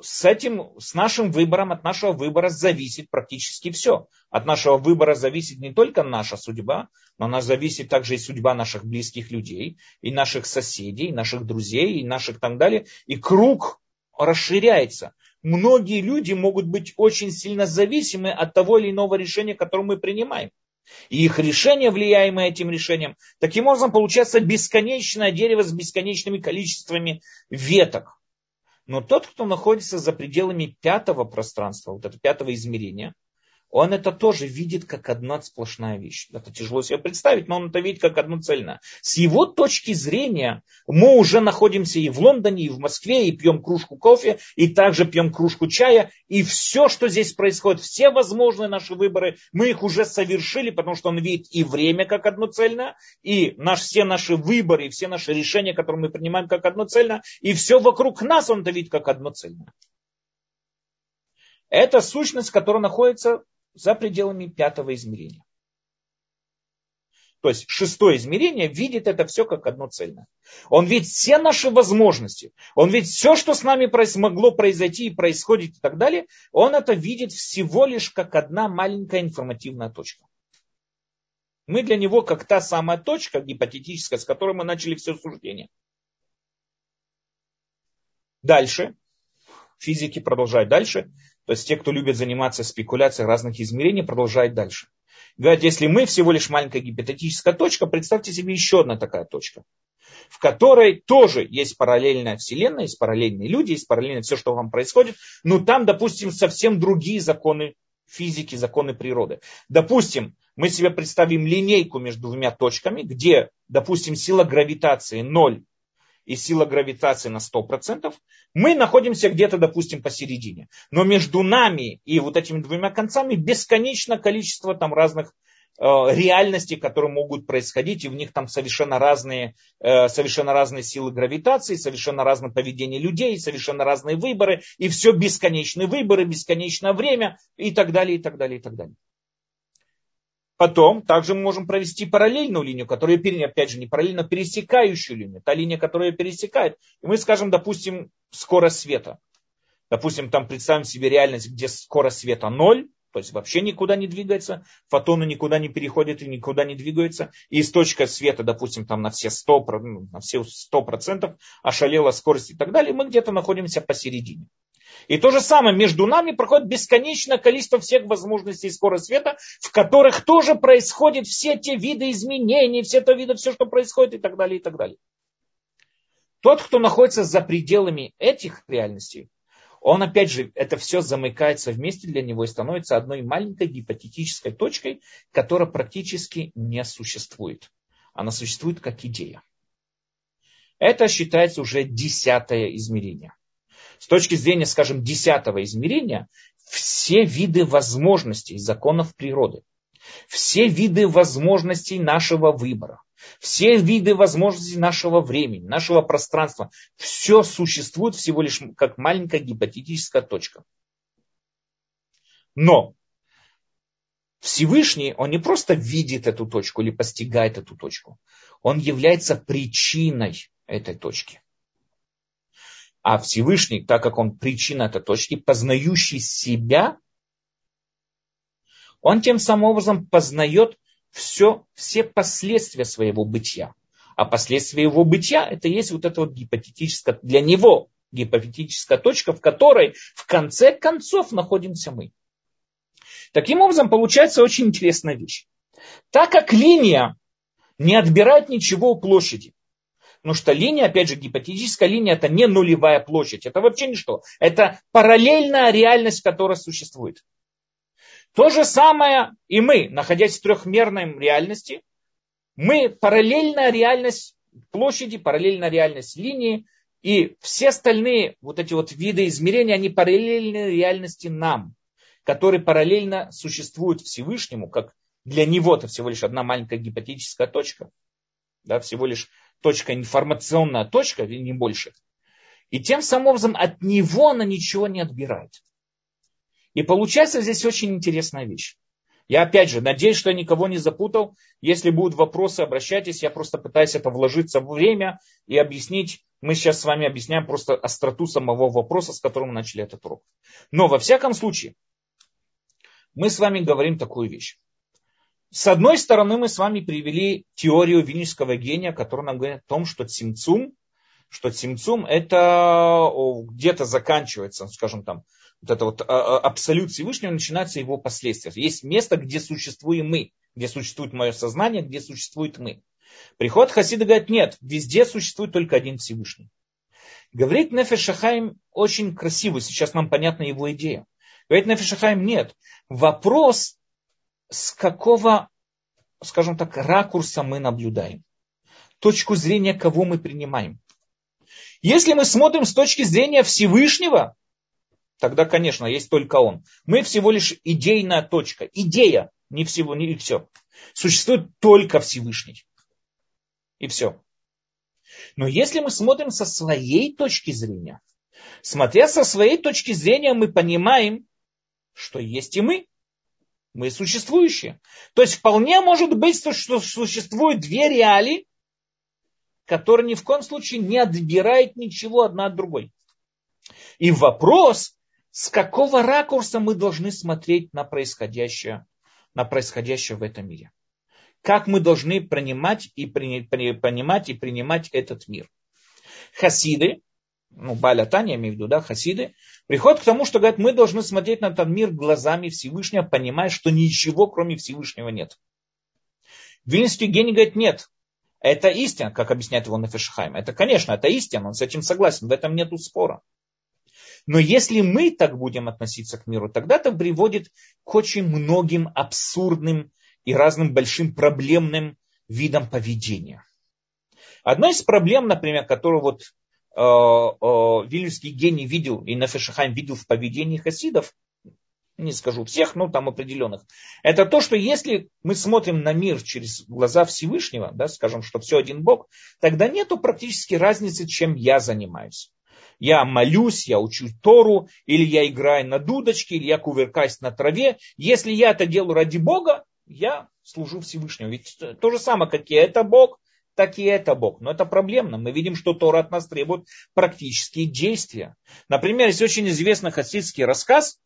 с этим, с нашим выбором, от нашего выбора зависит практически все. От нашего выбора зависит не только наша судьба, но она зависит также и судьба наших близких людей, и наших соседей, и наших друзей, и наших так далее. И круг расширяется. Многие люди могут быть очень сильно зависимы от того или иного решения, которое мы принимаем. И их решение, влияемое этим решением, таким образом получается бесконечное дерево с бесконечными количествами веток. Но тот, кто находится за пределами пятого пространства, вот это пятого измерения, он это тоже видит как одна сплошная вещь. Это тяжело себе представить, но он это видит как одно цельное. С его точки зрения мы уже находимся и в Лондоне, и в Москве, и пьем кружку кофе, и также пьем кружку чая, и все, что здесь происходит, все возможные наши выборы, мы их уже совершили, потому что он видит и время как одно цельное, и наш, все наши выборы, и все наши решения, которые мы принимаем как одно цельное, и все вокруг нас он это видит как одно цельное. Это сущность, которая находится за пределами пятого измерения. То есть шестое измерение видит это все как одно цельное. Он видит все наши возможности. Он видит все, что с нами могло произойти и происходит и так далее. Он это видит всего лишь как одна маленькая информативная точка. Мы для него как та самая точка гипотетическая, с которой мы начали все суждение. Дальше. Физики продолжают дальше. То есть те, кто любит заниматься спекуляцией разных измерений, продолжают дальше. Говорят, если мы всего лишь маленькая гипотетическая точка, представьте себе еще одна такая точка, в которой тоже есть параллельная вселенная, есть параллельные люди, есть параллельно все, что вам происходит, но там, допустим, совсем другие законы физики, законы природы. Допустим, мы себе представим линейку между двумя точками, где, допустим, сила гравитации 0 и сила гравитации на 100%, мы находимся где-то, допустим, посередине. Но между нами и вот этими двумя концами бесконечно количество там разных э, реальностей, которые могут происходить, и в них там совершенно разные, э, совершенно разные силы гравитации, совершенно разное поведение людей, совершенно разные выборы, и все бесконечные выборы, бесконечное время, и так далее, и так далее, и так далее. Потом также мы можем провести параллельную линию, которая, опять же, не параллельно пересекающую линию, та линия, которая пересекает. И мы скажем, допустим, скорость света. Допустим, там представим себе реальность, где скорость света ноль, то есть вообще никуда не двигается, фотоны никуда не переходят и никуда не двигаются. И источка света, допустим, там на все 100%, ну, на все 100% ошалела скорость и так далее, мы где-то находимся посередине. И то же самое, между нами проходит бесконечное количество всех возможностей скорости света, в которых тоже происходят все те виды изменений, все то виды, все, что происходит и так далее, и так далее. Тот, кто находится за пределами этих реальностей, он опять же, это все замыкается вместе для него и становится одной маленькой гипотетической точкой, которая практически не существует. Она существует как идея. Это считается уже десятое измерение с точки зрения, скажем, десятого измерения, все виды возможностей законов природы, все виды возможностей нашего выбора, все виды возможностей нашего времени, нашего пространства, все существует всего лишь как маленькая гипотетическая точка. Но Всевышний, он не просто видит эту точку или постигает эту точку, он является причиной этой точки. А Всевышний, так как он причина этой точки, познающий себя, он тем самым образом познает все, все последствия своего бытия. А последствия его бытия это есть вот эта вот гипотетическая, для него гипотетическая точка, в которой в конце концов находимся мы. Таким образом, получается очень интересная вещь. Так как линия не отбирает ничего у площади, Потому что линия, опять же, гипотетическая линия, это не нулевая площадь. Это вообще ничто. Это параллельная реальность, которая существует. То же самое и мы, находясь в трехмерной реальности, мы параллельная реальность площади, параллельная реальность линии, и все остальные вот эти вот виды измерения, они параллельны реальности нам, которые параллельно существуют Всевышнему, как для него это всего лишь одна маленькая гипотетическая точка, да, всего лишь точка, информационная точка, не больше. И тем самым образом от него она ничего не отбирает. И получается здесь очень интересная вещь. Я опять же надеюсь, что я никого не запутал. Если будут вопросы, обращайтесь. Я просто пытаюсь это вложиться в время и объяснить. Мы сейчас с вами объясняем просто остроту самого вопроса, с которым мы начали этот урок. Но во всяком случае, мы с вами говорим такую вещь. С одной стороны, мы с вами привели теорию винического гения, которая нам говорит о том, что цимцум, что цимцум это где-то заканчивается, скажем там, вот это вот а, а, абсолют Всевышнего, начинается его последствия. Есть место, где существуем мы, где существует мое сознание, где существует мы. Приход Хасида говорит, нет, везде существует только один Всевышний. Говорит Нефеш Шахаим очень красиво, сейчас нам понятна его идея. Говорит Нафишахайм, нет. Вопрос, с какого, скажем так, ракурса мы наблюдаем. Точку зрения, кого мы принимаем. Если мы смотрим с точки зрения Всевышнего, тогда, конечно, есть только он. Мы всего лишь идейная точка. Идея, не всего, не все. Существует только Всевышний. И все. Но если мы смотрим со своей точки зрения, смотря со своей точки зрения, мы понимаем, что есть и мы. Мы существующие. То есть вполне может быть, что существуют две реали, которые ни в коем случае не отбирают ничего одна от другой. И вопрос, с какого ракурса мы должны смотреть на происходящее, на происходящее в этом мире как мы должны принимать и, понимать и принимать этот мир. Хасиды, ну, Баля Таня, я имею в виду, да, хасиды, приходят к тому, что говорят, мы должны смотреть на этот мир глазами Всевышнего, понимая, что ничего, кроме Всевышнего, нет. Вильнинский гений говорит, нет, это истина, как объясняет его Нефешхайм. Это, конечно, это истина, он с этим согласен, в этом нет спора. Но если мы так будем относиться к миру, тогда это приводит к очень многим абсурдным и разным большим проблемным видам поведения. Одна из проблем, например, которую вот Вильнюсский гений видел, и Нафешахайм видел в поведении хасидов, не скажу всех, но там определенных, это то, что если мы смотрим на мир через глаза Всевышнего, да, скажем, что все один Бог, тогда нету практически разницы, чем я занимаюсь. Я молюсь, я учу Тору, или я играю на дудочке, или я кувыркаюсь на траве. Если я это делаю ради Бога, я служу Всевышнему. Ведь то же самое, как и это Бог, так и это Бог. Но это проблемно. Мы видим, что Тора от нас требует практические действия. Например, есть очень известный хасидский рассказ,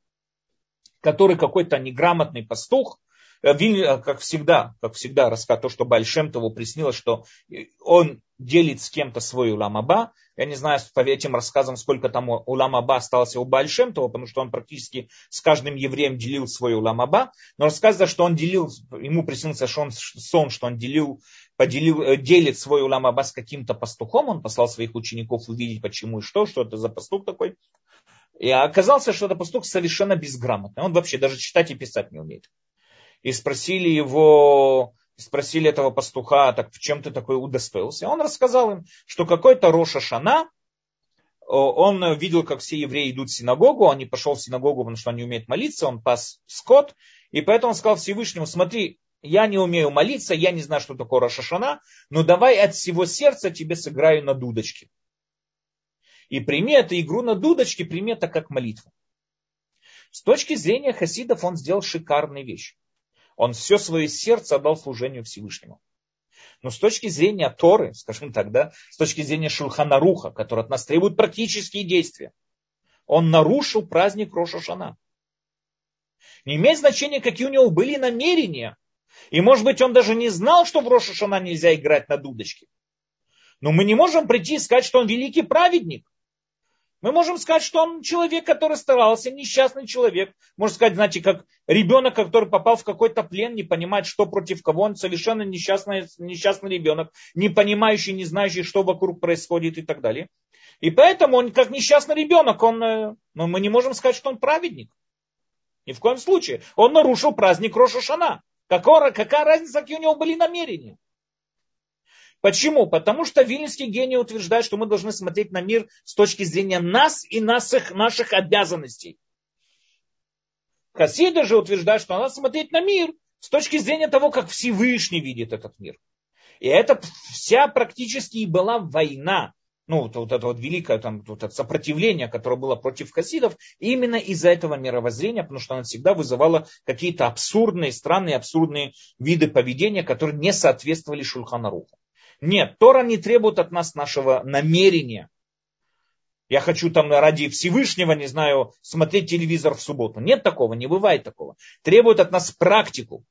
который какой-то неграмотный пастух, э, э, как всегда, как всегда, рассказ, то, что Большем того приснилось, что он делит с кем-то свой уламаба. Я не знаю по этим рассказам, сколько там уламаба остался у Бальшемтова, потому что он практически с каждым евреем делил свой уламаба. Но рассказывается, что он делил, ему приснился сон, что он делил, поделил, э, делит свой уламаба с каким-то пастухом. Он послал своих учеников увидеть, почему и что, что это за пастух такой. И оказалось, что это пастух совершенно безграмотный. Он вообще даже читать и писать не умеет. И спросили его, спросили этого пастуха, так в чем ты такой удостоился? Он рассказал им, что какой-то Роша Шана, он видел, как все евреи идут в синагогу, он не пошел в синагогу, потому что он не умеет молиться, он пас скот, и поэтому он сказал Всевышнему, смотри, я не умею молиться, я не знаю, что такое Рошашана, но давай от всего сердца тебе сыграю на дудочке. И прими эту игру на дудочке, прими это как молитву. С точки зрения хасидов он сделал шикарную вещь. Он все свое сердце отдал служению Всевышнему. Но с точки зрения Торы, скажем так, да, с точки зрения Шулханаруха, который от нас требует практические действия, он нарушил праздник Рошашана. Не имеет значения, какие у него были намерения. И может быть он даже не знал, что в Рошашана нельзя играть на дудочке. Но мы не можем прийти и сказать, что он великий праведник. Мы можем сказать, что он человек, который старался, несчастный человек. Можно сказать, знаете, как ребенок, который попал в какой-то плен, не понимает, что против кого, он совершенно несчастный, несчастный ребенок, не понимающий, не знающий, что вокруг происходит и так далее. И поэтому он как несчастный ребенок, он, э, но мы не можем сказать, что он праведник. Ни в коем случае. Он нарушил праздник Рошашана. Какая, какая разница, какие у него были намерения? Почему? Потому что Вильнинский гений утверждает, что мы должны смотреть на мир с точки зрения нас и наших, наших обязанностей. Хасиды же утверждают, что надо смотреть на мир с точки зрения того, как Всевышний видит этот мир. И это вся практически и была война, ну, вот, вот это вот великое там, вот это сопротивление, которое было против хасидов, именно из-за этого мировоззрения, потому что оно всегда вызывало какие-то абсурдные, странные, абсурдные виды поведения, которые не соответствовали Шульханаруху. Нет, Тора не требует от нас нашего намерения. Я хочу там ради Всевышнего, не знаю, смотреть телевизор в субботу. Нет такого, не бывает такого. Требует от нас практику,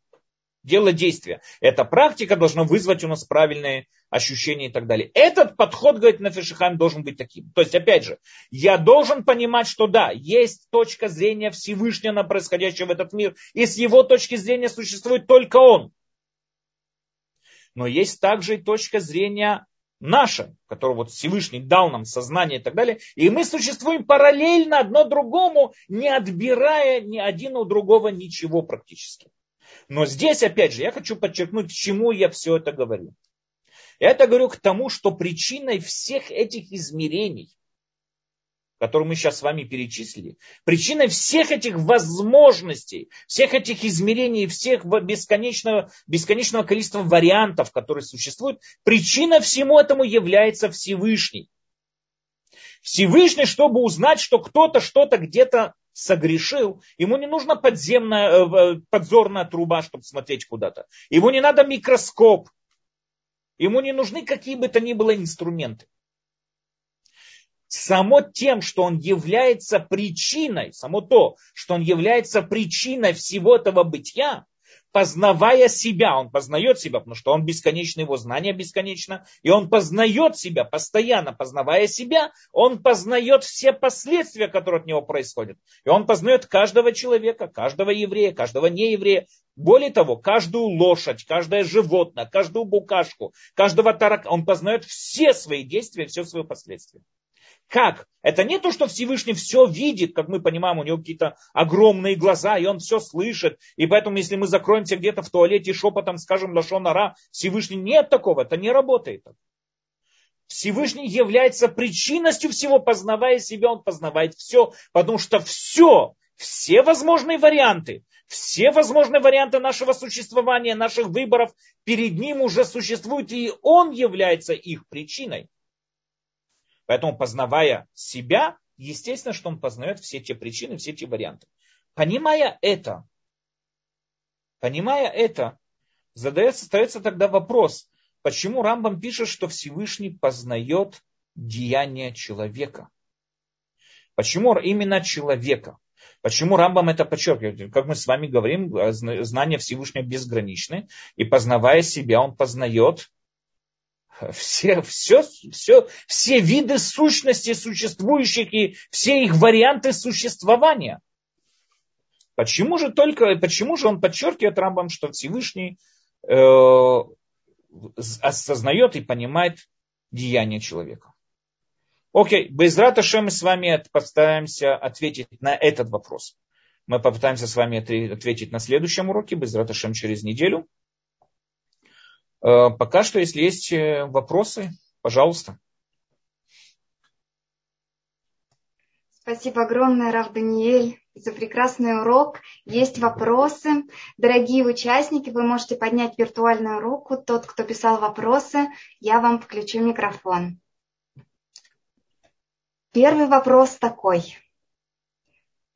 дело действия. Эта практика должна вызвать у нас правильные ощущения и так далее. Этот подход, говорит Нафишихайм, должен быть таким. То есть, опять же, я должен понимать, что да, есть точка зрения Всевышнего на происходящее в этот мир, и с его точки зрения существует только он. Но есть также и точка зрения наше, которое вот Всевышний дал нам сознание и так далее, и мы существуем параллельно одно другому, не отбирая ни один у другого ничего практически. Но здесь, опять же, я хочу подчеркнуть, к чему я все это говорю. Это говорю к тому, что причиной всех этих измерений, которые мы сейчас с вами перечислили, причиной всех этих возможностей, всех этих измерений, всех бесконечного, бесконечного количества вариантов, которые существуют, причина всему этому является Всевышний. Всевышний, чтобы узнать, что кто-то что-то где-то согрешил, ему не нужна подземная, э, подзорная труба, чтобы смотреть куда-то. Ему не надо микроскоп. Ему не нужны какие бы то ни было инструменты само тем, что он является причиной, само то, что он является причиной всего этого бытия, познавая себя, он познает себя, потому что он бесконечно, его знание бесконечно, и он познает себя, постоянно познавая себя, он познает все последствия, которые от него происходят. И он познает каждого человека, каждого еврея, каждого нееврея. Более того, каждую лошадь, каждое животное, каждую букашку, каждого тарака, он познает все свои действия, все свои последствия. Как? Это не то, что Всевышний все видит, как мы понимаем, у него какие-то огромные глаза, и он все слышит. И поэтому, если мы закроемся где-то в туалете шепотом скажем Лашонара, Всевышний нет такого, это не работает. Всевышний является причинностью всего, познавая себя, он познавает все, потому что все, все возможные варианты, все возможные варианты нашего существования, наших выборов перед ним уже существуют, и он является их причиной. Поэтому, познавая себя, естественно, что он познает все те причины, все те варианты. Понимая это, понимая это, задается, остается тогда вопрос, почему Рамбам пишет, что Всевышний познает деяния человека? Почему именно человека? Почему Рамбам это подчеркивает? Как мы с вами говорим, знание Всевышнего безграничны, и познавая себя, он познает все, все, все, все виды сущности существующих и все их варианты существования. Почему же только, почему же он подчеркивает Рамбам, что Всевышний э, осознает и понимает деяние человека? Окей, без Раташа мы с вами постараемся ответить на этот вопрос. Мы попытаемся с вами ответить на следующем уроке, без Раташем через неделю. Э, пока что, если есть э, вопросы, пожалуйста. Спасибо огромное, Рав Даниэль, за прекрасный урок. Есть вопросы. Дорогие участники, вы можете поднять виртуальную руку. Тот, кто писал вопросы, я вам включу микрофон. Первый вопрос такой.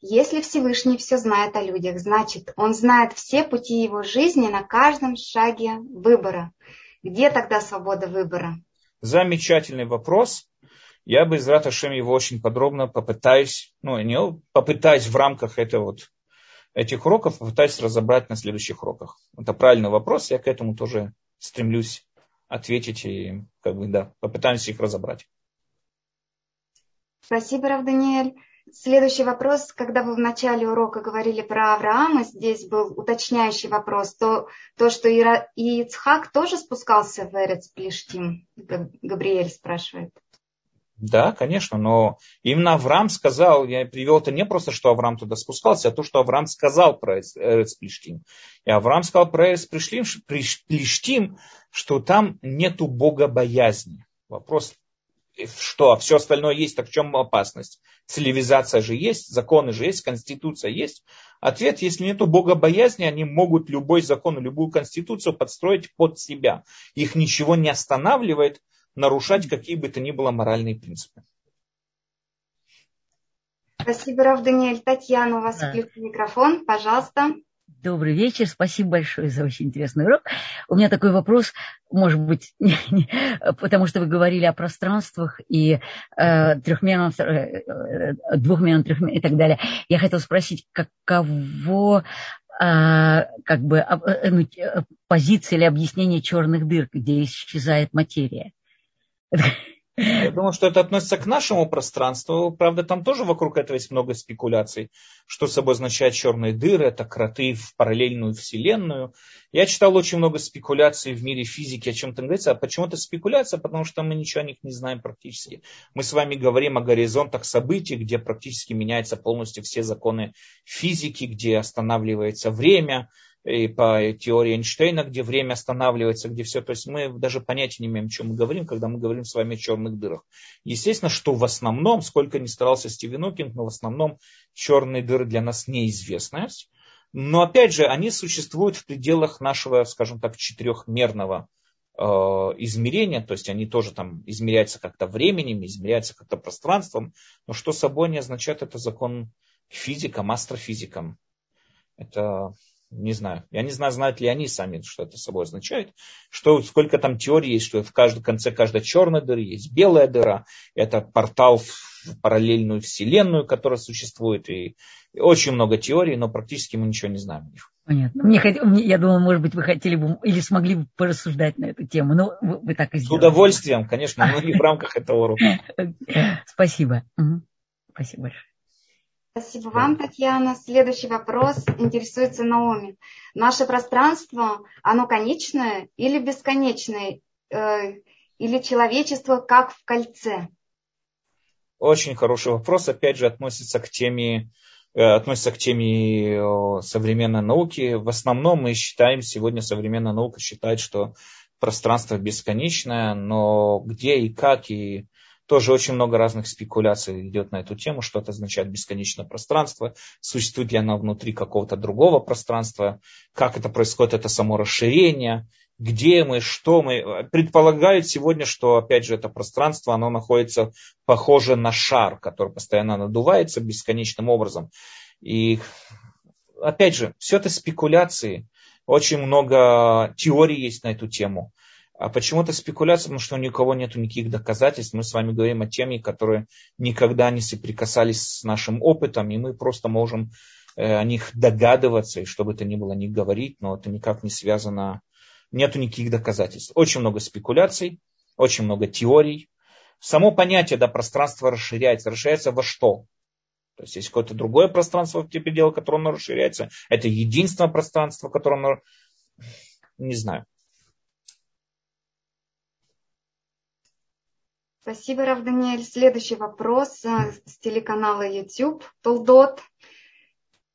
Если Всевышний все знает о людях, значит, он знает все пути его жизни на каждом шаге выбора. Где тогда свобода выбора? Замечательный вопрос. Я бы из Раташем его очень подробно попытаюсь, ну, не попытаюсь в рамках этого вот, этих уроков, попытаюсь разобрать на следующих уроках. Это правильный вопрос, я к этому тоже стремлюсь ответить и как бы, да, попытаемся их разобрать. Спасибо, Рав Даниэль. Следующий вопрос, когда вы в начале урока говорили про Авраама, здесь был уточняющий вопрос, то, то что Ира, Ицхак тоже спускался в Эрец Плештим, Габриэль спрашивает. Да, конечно, но именно Авраам сказал, я привел это не просто, что Авраам туда спускался, а то, что Авраам сказал про Эрец Плештим. И Авраам сказал про Эрец Плештим, что там нету богобоязни. Вопрос, что а все остальное есть, так в чем опасность? Цивилизация же есть, законы же есть, конституция есть. Ответ, если нет богобоязни, они могут любой закон, любую конституцию подстроить под себя. Их ничего не останавливает нарушать какие бы то ни было моральные принципы. Спасибо, Рав Даниэль. Татьяна, у вас да. включен микрофон, пожалуйста. Добрый вечер, спасибо большое за очень интересный урок. У меня такой вопрос, может быть, (laughs) потому что вы говорили о пространствах и э, трехмерном, э, э, двухмерном, трехмерном и так далее. Я хотела спросить, каково э, как бы э, ну, позиция или объяснение черных дыр, где исчезает материя? Я думаю, что это относится к нашему пространству. Правда, там тоже вокруг этого есть много спекуляций. Что собой означает черные дыры, это кроты в параллельную вселенную. Я читал очень много спекуляций в мире физики, о чем там говорится. А почему это спекуляция? Потому что мы ничего о них не знаем практически. Мы с вами говорим о горизонтах событий, где практически меняются полностью все законы физики, где останавливается время, и по теории Эйнштейна, где время останавливается, где все. То есть мы даже понятия не имеем, о чем мы говорим, когда мы говорим с вами о черных дырах. Естественно, что в основном, сколько ни старался Стивен Окинг, но в основном черные дыры для нас неизвестность. Но опять же, они существуют в пределах нашего, скажем так, четырехмерного э, измерения, то есть они тоже там измеряются как-то временем, измеряются как-то пространством, но что собой не означает, это закон физикам, астрофизикам. Это не знаю. Я не знаю, знают ли они сами, что это собой означает. Что, сколько там теорий есть, что в каждом конце каждой черной дыры есть белая дыра. Это портал в параллельную вселенную, которая существует. И, и очень много теорий, но практически мы ничего не знаем о них. Понятно. Мне, я думала, может быть, вы хотели бы или смогли бы порассуждать на эту тему. Но вы, вы так и сделали. С удовольствием, конечно, но не в рамках этого урока. (laughs) Спасибо. Спасибо большое. Спасибо вам, Татьяна. Следующий вопрос интересуется Наоми. Наше пространство, оно конечное или бесконечное? Э, или человечество как в кольце? Очень хороший вопрос. Опять же, относится к теме э, относится к теме современной науки. В основном мы считаем, сегодня современная наука считает, что пространство бесконечное, но где и как и тоже очень много разных спекуляций идет на эту тему, что это означает бесконечное пространство, существует ли оно внутри какого-то другого пространства, как это происходит, это само расширение, где мы, что мы. Предполагают сегодня, что, опять же, это пространство, оно находится похоже на шар, который постоянно надувается бесконечным образом. И, опять же, все это спекуляции, очень много теорий есть на эту тему. А почему это спекуляция? Потому что у никого нет никаких доказательств. Мы с вами говорим о теме, которые никогда не соприкасались с нашим опытом, и мы просто можем э, о них догадываться, и что бы это ни было, не говорить, но это никак не связано, нету никаких доказательств. Очень много спекуляций, очень много теорий. Само понятие да, пространства расширяется. Расширяется во что? То есть есть какое-то другое пространство в те пределы, которое оно расширяется. Это единственное пространство, которое оно... Не знаю. Спасибо, Рав Даниэль. Следующий вопрос э, с телеканала YouTube. Толдот.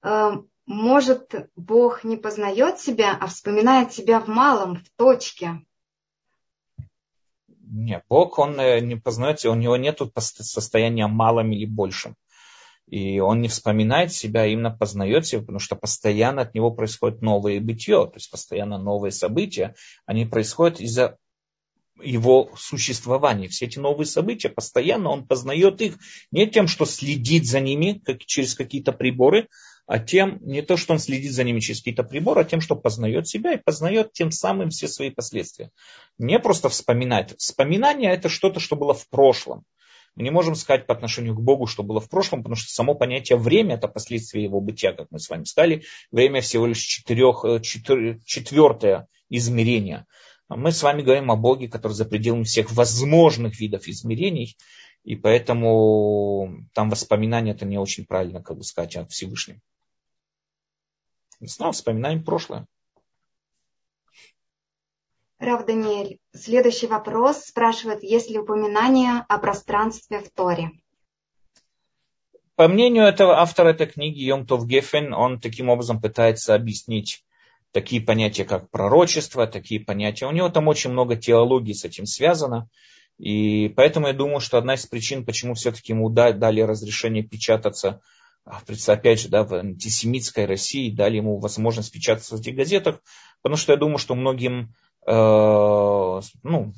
Э, может, Бог не познает себя, а вспоминает себя в малом, в точке? Нет, Бог, он э, не познает, у него нет состояния малым или большим. И он не вспоминает себя, а именно познает себя, потому что постоянно от него происходит новое бытие, то есть постоянно новые события, они происходят из-за его существования. Все эти новые события, постоянно он познает их не тем, что следит за ними как, через какие-то приборы, а тем, не то, что он следит за ними через какие-то приборы, а тем, что познает себя и познает тем самым все свои последствия. Не просто вспоминать. Вспоминание это что-то, что было в прошлом. Мы не можем сказать по отношению к Богу, что было в прошлом, потому что само понятие время это последствия его бытия, как мы с вами сказали. Время всего лишь четырех, э, четвер, четвертое измерение. А мы с вами говорим о Боге, который за пределами всех возможных видов измерений, и поэтому там воспоминания это не очень правильно, как бы сказать, о Всевышнем. Снова вспоминаем прошлое. Рав Даниэль, следующий вопрос спрашивает, есть ли упоминание о пространстве в Торе? По мнению этого автора этой книги, Йом Тов Гефен, он таким образом пытается объяснить такие понятия, как пророчество, такие понятия. У него там очень много теологии с этим связано. И поэтому я думаю, что одна из причин, почему все-таки ему дали разрешение печататься, а, опять же, да, в антисемитской России, дали ему возможность печататься в этих газетах, потому что я думаю, что многим э, ну,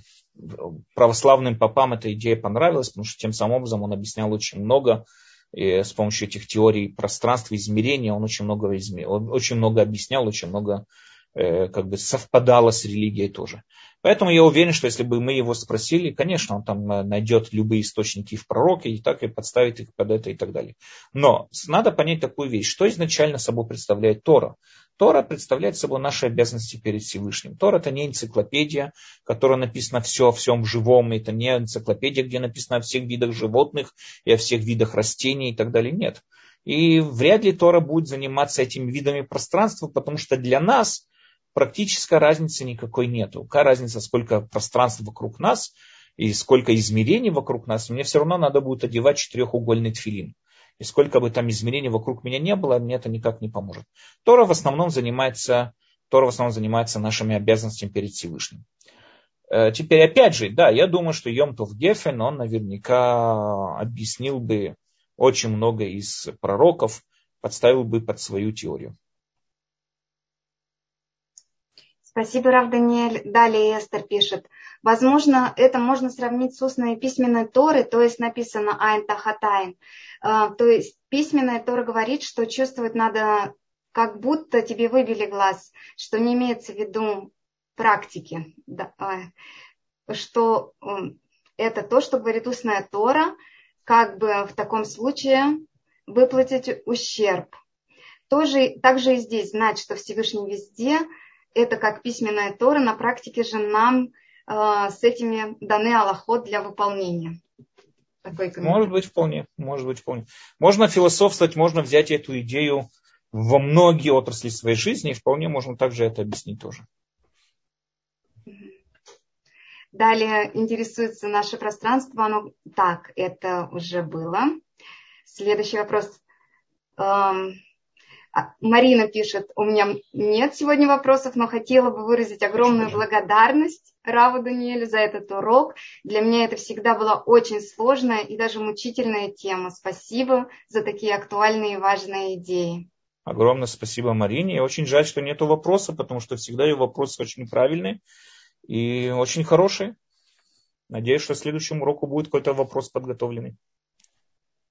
православным попам эта идея понравилась, потому что тем самым образом он объяснял очень много и с помощью этих теорий пространства, измерения, он очень много, изме... он очень много объяснял, очень много э, как бы совпадало с религией тоже. Поэтому я уверен, что если бы мы его спросили, конечно, он там э, найдет любые источники в пророке и так и подставит их под это и так далее. Но надо понять такую вещь, что изначально собой представляет Тора. Тора представляет собой наши обязанности перед Всевышним. Тора это не энциклопедия, которая написана все о всем живом, это не энциклопедия, где написано о всех видах животных и о всех видах растений и так далее. Нет. И вряд ли Тора будет заниматься этими видами пространства, потому что для нас практической разницы никакой нету. Какая разница, сколько пространства вокруг нас и сколько измерений вокруг нас, мне все равно надо будет одевать четырехугольный тфилин. И сколько бы там измерений вокруг меня не было, мне это никак не поможет. Тора в основном занимается, Тора в основном занимается нашими обязанностями перед Всевышним. Э, теперь опять же, да, я думаю, что Йомтов Гефен, он наверняка объяснил бы очень много из пророков, подставил бы под свою теорию. Спасибо, Рав Даниэль. Далее Эстер пишет. Возможно, это можно сравнить с устной письменной Торой, то есть написано Айн Тахатайн. А, то есть письменная Тора говорит, что чувствовать надо, как будто тебе выбили глаз, что не имеется в виду практики, а, что это то, что говорит устная Тора, как бы в таком случае выплатить ущерб. Тоже, также и здесь знать, что Всевышний везде – это как письменная Тора, на практике же нам э, с этими даны Аллахот для выполнения. Может быть, вполне. Может быть, вполне. Можно философствовать, можно взять эту идею во многие отрасли своей жизни, и вполне можно также это объяснить тоже. Далее интересуется наше пространство. Оно так, это уже было. Следующий вопрос. А, Марина пишет, у меня нет сегодня вопросов, но хотела бы выразить огромную благодарность Раву Даниэлю за этот урок. Для меня это всегда была очень сложная и даже мучительная тема. Спасибо за такие актуальные и важные идеи. Огромное спасибо Марине. И очень жаль, что нет вопроса, потому что всегда ее вопросы очень правильные и очень хорошие. Надеюсь, что в следующем уроку будет какой-то вопрос подготовленный.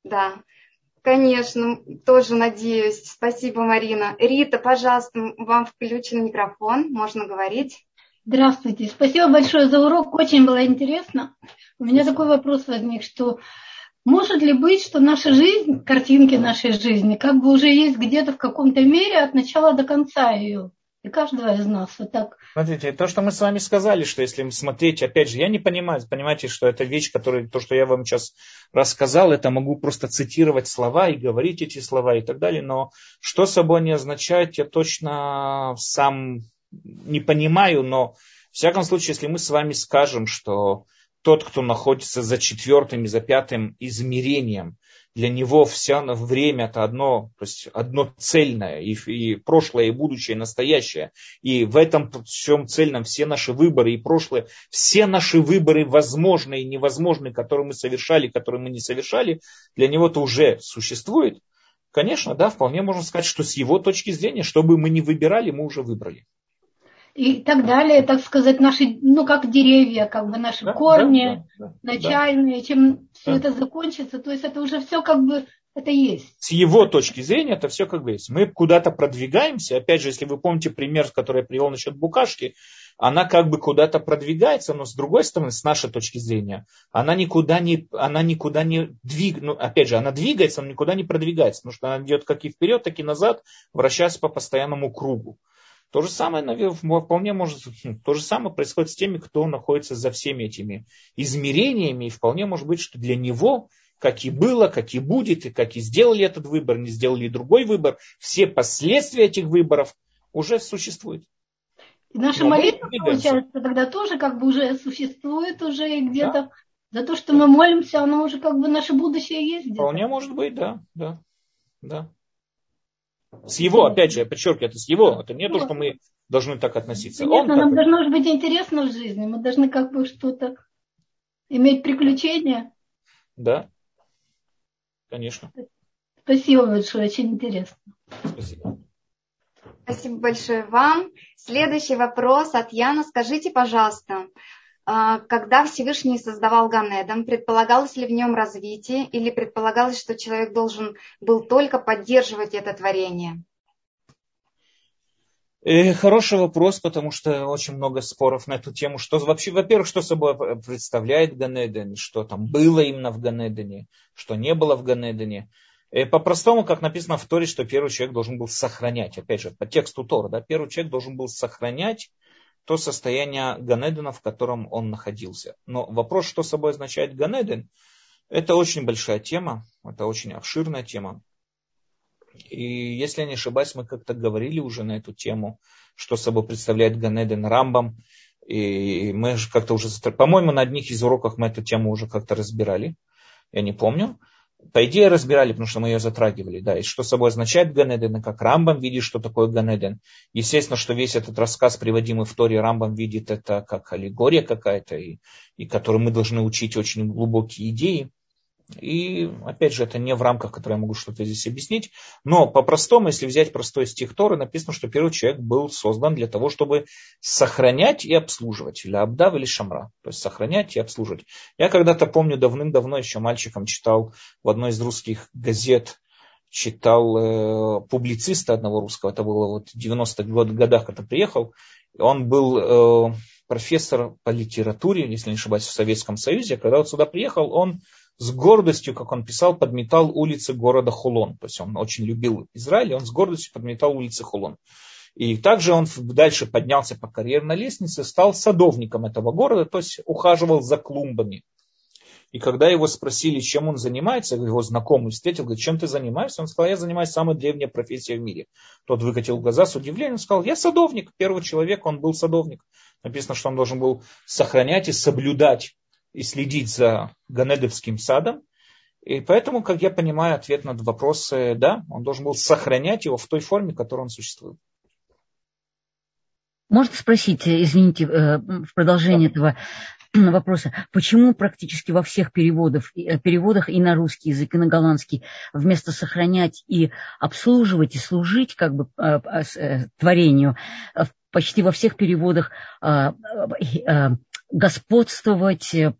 Да. Конечно, тоже надеюсь. Спасибо, Марина. Рита, пожалуйста, вам включен микрофон, можно говорить. Здравствуйте. Спасибо большое за урок, очень было интересно. У меня такой вопрос возник, что может ли быть, что наша жизнь, картинки нашей жизни, как бы уже есть где-то в каком-то мере от начала до конца ее? И каждого из нас вот так. Смотрите, то, что мы с вами сказали, что если смотреть, опять же, я не понимаю, понимаете, что это вещь, которая, то, что я вам сейчас рассказал, это могу просто цитировать слова и говорить эти слова и так далее, но что собой они означают, я точно сам не понимаю, но в всяком случае, если мы с вами скажем, что тот, кто находится за четвертым и за пятым измерением, для него все время это одно, то есть одно цельное, и, и прошлое, и будущее, и настоящее. И в этом всем цельном все наши выборы и прошлое, все наши выборы возможные и невозможные, которые мы совершали, которые мы не совершали, для него это уже существует. Конечно, да, вполне можно сказать, что с его точки зрения, что бы мы ни выбирали, мы уже выбрали и так далее, так сказать, наши, ну, как деревья, как бы наши да, корни да, да, начальные, да. чем все это закончится, то есть это уже все как бы это есть. С его точки зрения это все как бы есть. Мы куда-то продвигаемся. Опять же, если вы помните пример, который я привел насчет букашки, она как бы куда-то продвигается, но с другой стороны, с нашей точки зрения, она никуда не, она никуда не двиг, ну, опять же, она двигается, но никуда не продвигается, потому что она идет как и вперед, так и назад, вращаясь по постоянному кругу. То же самое, наверное, вполне может, хм, то же самое происходит с теми, кто находится за всеми этими измерениями, и вполне может быть, что для него, как и было, как и будет, и как и сделали этот выбор, не сделали другой выбор, все последствия этих выборов уже существуют. И наша Но молитва, получается, тогда тоже как бы уже существует уже где-то да? за то, что мы молимся, оно уже как бы наше будущее есть. Вполне может быть, да, да, да. С его, опять же, я подчеркиваю, это с его. Это не то, что мы должны так относиться. Нет, Он нам должно быть интересно в жизни. Мы должны как бы что-то иметь приключения. Да, конечно. Спасибо большое, очень интересно. Спасибо. Спасибо большое вам. Следующий вопрос от Яна. Скажите, пожалуйста, когда Всевышний создавал Ганедом, предполагалось ли в нем развитие или предполагалось, что человек должен был только поддерживать это творение? И хороший вопрос, потому что очень много споров на эту тему. Что вообще, во-первых, что собой представляет Ганеден, что там было именно в Ганедене, что не было в Ганедене. И по-простому, как написано в Торе, что первый человек должен был сохранять, опять же, по тексту Тора, да, первый человек должен был сохранять то состояние Ганедена, в котором он находился. Но вопрос, что собой означает Ганеден, это очень большая тема, это очень обширная тема. И если я не ошибаюсь, мы как-то говорили уже на эту тему, что собой представляет Ганеден Рамбам. И мы же как-то уже, по-моему, на одних из уроках мы эту тему уже как-то разбирали. Я не помню. По идее разбирали, потому что мы ее затрагивали. Да, и что собой означает Ганеден, и как Рамбам видит, что такое Ганеден. Естественно, что весь этот рассказ, приводимый в Торе, Рамбам видит это как аллегория какая-то, и, и который мы должны учить очень глубокие идеи. И, опять же, это не в рамках, которые я могу что-то здесь объяснить. Но по-простому, если взять простой стих Торы, написано, что первый человек был создан для того, чтобы сохранять и обслуживать. Или абдав, или шамра. То есть сохранять и обслуживать. Я когда-то помню, давным-давно еще мальчиком читал в одной из русских газет, читал э, публициста одного русского, это было вот в 90-х годах, когда приехал. Он был э, профессор по литературе, если не ошибаюсь, в Советском Союзе. Когда вот сюда приехал, он с гордостью, как он писал, подметал улицы города Хулон. То есть он очень любил Израиль, и он с гордостью подметал улицы Хулон. И также он дальше поднялся по карьерной лестнице, стал садовником этого города, то есть ухаживал за клумбами. И когда его спросили, чем он занимается, его знакомый встретил, говорит, чем ты занимаешься? Он сказал, я занимаюсь самой древней профессией в мире. Тот выкатил глаза с удивлением, сказал, я садовник. Первый человек, он был садовник. Написано, что он должен был сохранять и соблюдать и следить за Ганедовским садом. И поэтому, как я понимаю, ответ на вопрос, да, он должен был сохранять его в той форме, в которой он существует. Можно спросить, извините, э, в продолжение да. этого вопроса, почему практически во всех переводах, э, переводах и на русский язык, и на голландский вместо сохранять и обслуживать и служить как бы э, творению, почти во всех переводах господствовать, э,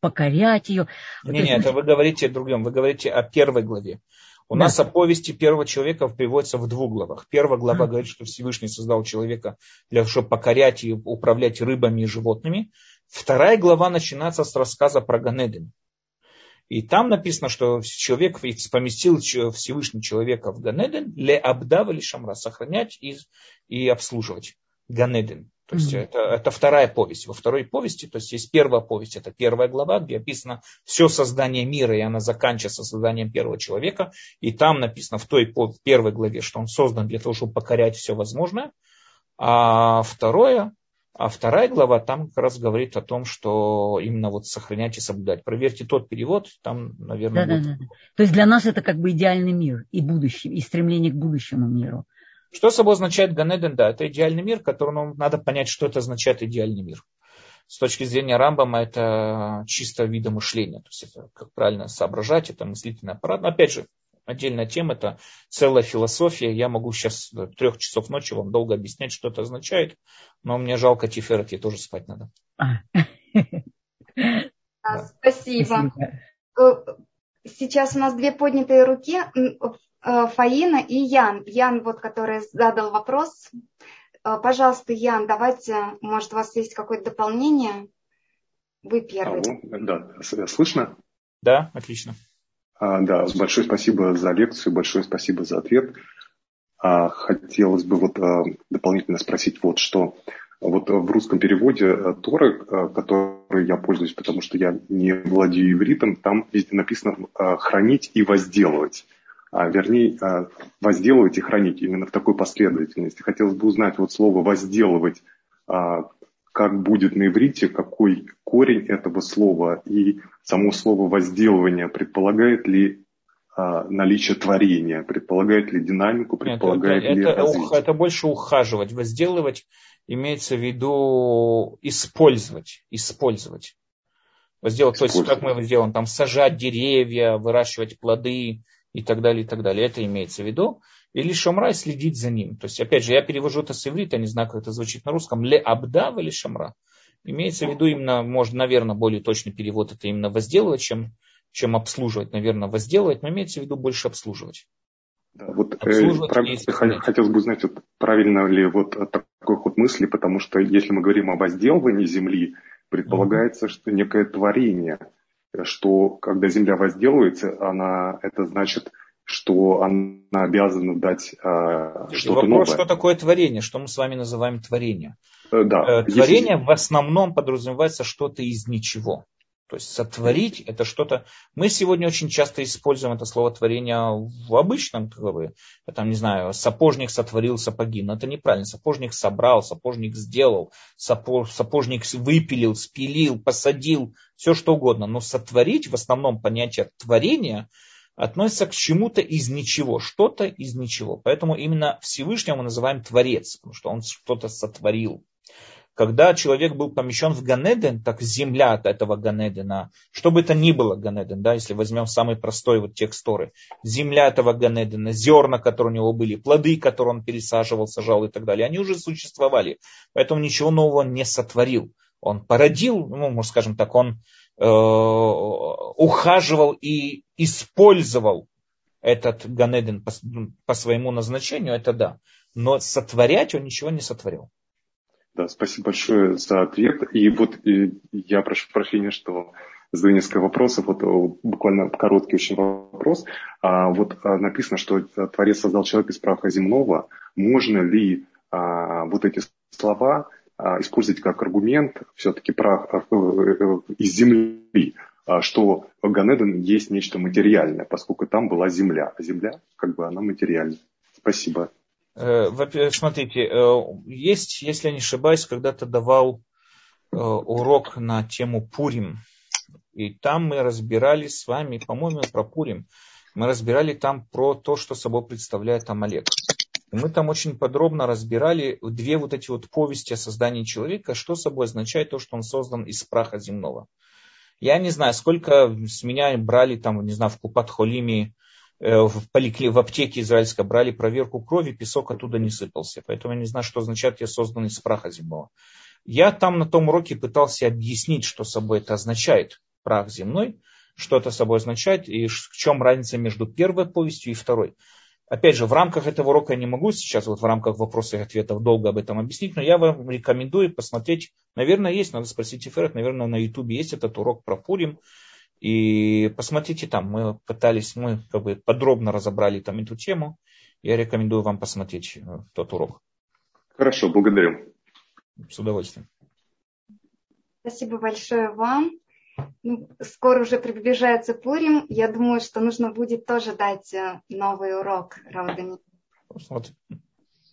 покорять ее. Нет, нет, это вы говорите о другом, вы говорите о первой главе. У да. нас о повести первого человека переводится в двух главах. Первая глава mm. говорит, что Всевышний создал человека для того, чтобы покорять и управлять рыбами и животными. Вторая глава начинается с рассказа про Ганедин. И там написано, что человек поместил Всевышний человека в Ганедин, ле абдав или шамра, сохранять и, и обслуживать Ганедин. То есть mm-hmm. это, это вторая повесть. Во второй повести, то есть есть первая повесть, это первая глава, где описано все создание мира, и она заканчивается созданием первого человека. И там написано в той в первой главе, что он создан для того, чтобы покорять все возможное. А второе, а вторая глава там как раз говорит о том, что именно вот сохранять и соблюдать. Проверьте тот перевод, там, наверное, да, будет... да, да. То есть для нас это как бы идеальный мир и будущее, и стремление к будущему миру. Что собой означает Ганеден? Да, это идеальный мир, который нам надо понять, что это означает идеальный мир. С точки зрения Рамбама это чисто вида мышления. То есть это как правильно соображать, это мыслительный аппарат. Но опять же, отдельная тема, это целая философия. Я могу сейчас до трех часов ночи вам долго объяснять, что это означает, но мне жалко Тиферет, ей тоже спать надо. А. Спасибо. Э, сейчас у нас две поднятые руки. Э, Фаина и Ян. Ян, вот, который задал вопрос. Э, пожалуйста, Ян, давайте, может, у вас есть какое-то дополнение? Вы первый. Алло, да, слышно? Да, отлично. А, да, большое спасибо за лекцию, большое спасибо за ответ. А, хотелось бы вот а, дополнительно спросить вот что. Вот в русском переводе э, Торы, который я пользуюсь, потому что я не владею ивритом, там везде написано «хранить и возделывать» вернее, а, возделывать и хранить именно в такой последовательности. Хотелось бы узнать вот слово «возделывать», а, как будет на иврите, какой корень этого слова, и само слово «возделывание» предполагает ли а, наличие творения, предполагает ли динамику, предполагает это, ли это, развитие? это больше ухаживать, возделывать имеется в виду использовать, использовать. Возделать, то есть как мы сделаем, там сажать деревья, выращивать плоды, и так далее, и так далее. Это имеется в виду. Или шамра следить за ним. То есть, опять же, я перевожу это с иврита, не знаю, как это звучит на русском. Ле абдав или шамра. Имеется в виду именно, может, наверное, более точный перевод это именно возделывать, чем, чем обслуживать, наверное, возделывать, но имеется в виду больше обслуживать. Да, вот э, хотелось бы узнать, вот, правильно ли вот такой ход мысли, потому что если мы говорим о возделывании земли, предполагается, mm-hmm. что некое творение, что когда земля возделывается, она, это значит, что она обязана дать э, что-то новое. что такое творение, что мы с вами называем творение. Э, да. Э, творение если... в основном подразумевается что-то из ничего. То есть сотворить это что-то. Мы сегодня очень часто используем это слово творение в обычном, как бы, там, не знаю, сапожник сотворил сапоги. Но это неправильно. Сапожник собрал, сапожник сделал, сапожник выпилил, спилил, посадил, все что угодно. Но сотворить в основном понятие творения относится к чему-то из ничего, что-то из ничего. Поэтому именно Всевышнего мы называем Творец, потому что он что-то сотворил. Когда человек был помещен в Ганеден, так земля от этого Ганедена, что бы это ни было Ганеден, да, если возьмем самый простой вот текст Торы, земля этого Ганедена, зерна, которые у него были, плоды, которые он пересаживал, сажал и так далее, они уже существовали. Поэтому ничего нового не сотворил. Он породил, ну, можно скажем так, он э, ухаживал и использовал этот Ганеден по, по своему назначению, это да. Но сотворять он ничего не сотворил. Да, спасибо большое за ответ. И вот и я прошу прощения, что задаю несколько вопросов. Вот буквально короткий очень вопрос. А, вот а, написано, что Творец создал человека из праха земного. Можно ли а, вот эти слова а, использовать как аргумент, все-таки прах а, э, из земли, а, что Ганеден есть нечто материальное, поскольку там была земля, а земля как бы она материальна. Спасибо. Э, смотрите, э, есть, если я не ошибаюсь, когда-то давал э, урок на тему Пурим. И там мы разбирали с вами, по-моему, про Пурим. Мы разбирали там про то, что собой представляет Амалек. И мы там очень подробно разбирали две вот эти вот повести о создании человека, что собой означает то, что он создан из праха земного. Я не знаю, сколько с меня брали там, не знаю, в Купат-Холиме Э, в, поликли, в аптеке израильской брали проверку крови, песок оттуда не сыпался. Поэтому я не знаю, что означает я создан из праха земного. Я там на том уроке пытался объяснить, что собой это означает, прах земной, что это собой означает и в чем разница между первой повестью и второй. Опять же, в рамках этого урока я не могу сейчас, вот в рамках вопросов и ответов долго об этом объяснить, но я вам рекомендую посмотреть, наверное, есть, надо спросить Эферет, наверное, на ютубе есть этот урок про Пурим, и посмотрите там, мы пытались, мы как бы подробно разобрали там эту тему. Я рекомендую вам посмотреть э, тот урок. Хорошо, благодарю. С удовольствием. Спасибо большое вам. Ну, скоро уже приближается Пурим. Я думаю, что нужно будет тоже дать э, новый урок. Посмотрим.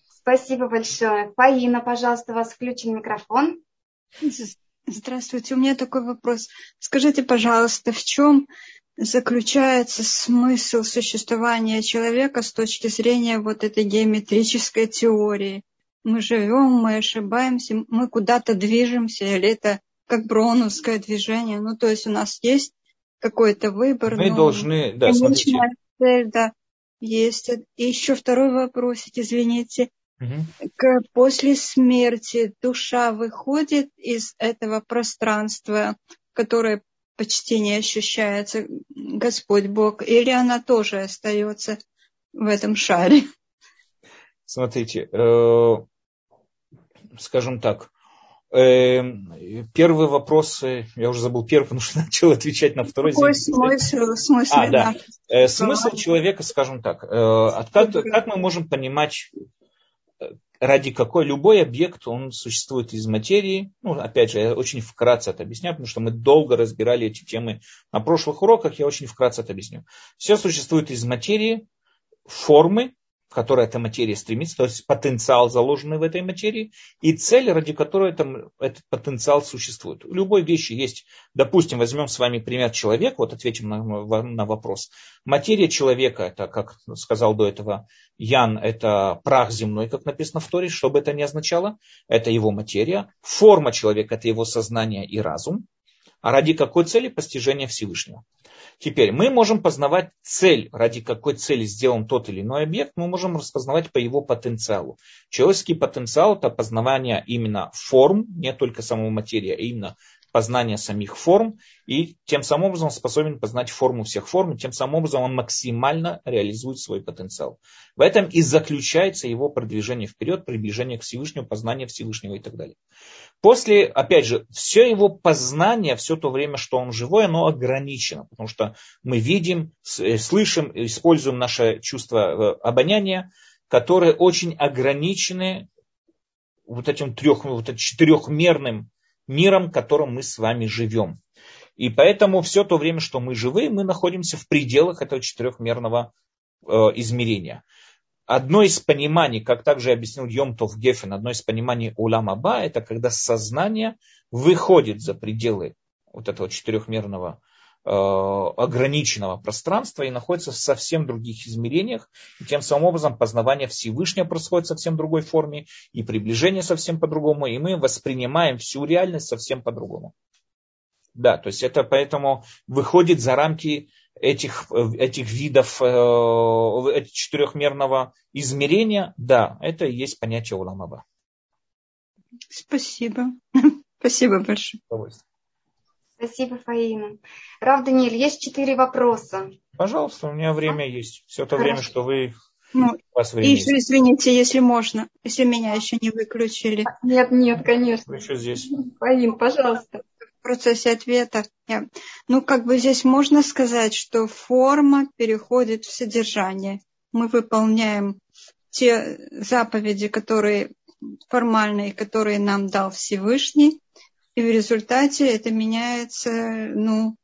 Спасибо большое. Фаина, пожалуйста, у вас включен микрофон. Здравствуйте, у меня такой вопрос. Скажите, пожалуйста, в чем заключается смысл существования человека с точки зрения вот этой геометрической теории? Мы живем, мы ошибаемся, мы куда-то движемся, или это как броуновское движение? Ну, то есть у нас есть какой-то выбор. Мы должны, да, смотрите. Цель, да, есть. И еще второй вопросик, извините. Угу. После смерти душа выходит из этого пространства, которое почти не ощущается Господь Бог, или она тоже остается в этом шаре? Смотрите, э, скажем так, э, первый вопрос, я уже забыл первый, (laughs) потому что начал отвечать на второй. Какой смысл? смысл а, да. Э, смысл человека, скажем так, как, как мы можем понимать ради какой любой объект, он существует из материи. Ну, опять же, я очень вкратце это объясняю, потому что мы долго разбирали эти темы на прошлых уроках, я очень вкратце это объясню. Все существует из материи, формы, которой эта материя стремится, то есть потенциал, заложенный в этой материи, и цель, ради которой это, этот потенциал существует. У любой вещи есть, допустим, возьмем с вами пример человека, вот ответим на, на вопрос. Материя человека, это, как сказал до этого Ян, это прах земной, как написано в Торе, что бы это ни означало, это его материя. Форма человека, это его сознание и разум. А ради какой цели? Постижения Всевышнего. Теперь мы можем познавать цель, ради какой цели сделан тот или иной объект, мы можем распознавать по его потенциалу. Человеческий потенциал – это познавание именно форм, не только самого материи, а именно познания самих форм, и тем самым образом способен познать форму всех форм, и тем самым образом он максимально реализует свой потенциал. В этом и заключается его продвижение вперед, приближение к Всевышнему, познание Всевышнего и так далее. После, опять же, все его познание, все то время, что он живой, оно ограничено, потому что мы видим, э, слышим, используем наше чувство э, обоняния, которые очень ограничены вот этим трех, вот этим четырехмерным миром, в котором мы с вами живем. И поэтому все то время, что мы живы, мы находимся в пределах этого четырехмерного э, измерения. Одно из пониманий, как также объяснил Йомтов Гефен, одно из пониманий Улам Аба, это когда сознание выходит за пределы вот этого четырехмерного ограниченного пространства и находится в совсем других измерениях. И тем самым образом познавание Всевышнего происходит в совсем другой форме, и приближение совсем по-другому, и мы воспринимаем всю реальность совсем по-другому. Да, то есть это поэтому выходит за рамки этих, этих видов э, четырехмерного измерения. Да, это и есть понятие уламаба. Спасибо. (laughs) Спасибо большое. Спасибо, Фаина. Рав Даниэль, есть четыре вопроса. Пожалуйста, у меня время есть. Все то Хорошо. время, что вы... Ну, вас и еще, извините, если можно, если меня еще не выключили. Нет, нет, конечно. Вы еще здесь. Фаин, пожалуйста. В процессе ответа. Я... Ну, как бы здесь можно сказать, что форма переходит в содержание. Мы выполняем те заповеди, которые формальные, которые нам дал Всевышний, и в результате это меняется, ну,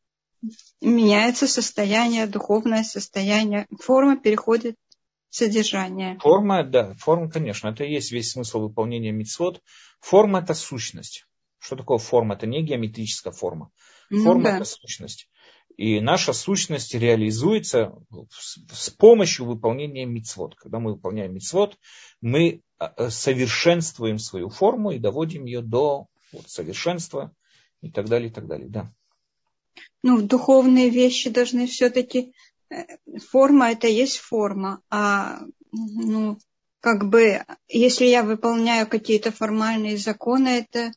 меняется состояние, духовное состояние. Форма переходит в содержание. Форма, да, форма, конечно, это и есть весь смысл выполнения мицвод. Форма это сущность. Что такое форма? Это не геометрическая форма. Ну форма ну, да. это сущность. И наша сущность реализуется с помощью выполнения мицвод. Когда мы выполняем мицвод, мы а, совершенствуем свою форму и доводим ее до вот, совершенство и так далее, и так далее, да. Ну, духовные вещи должны все-таки, э, форма это есть форма, а ну, как бы, если я выполняю какие-то формальные законы, это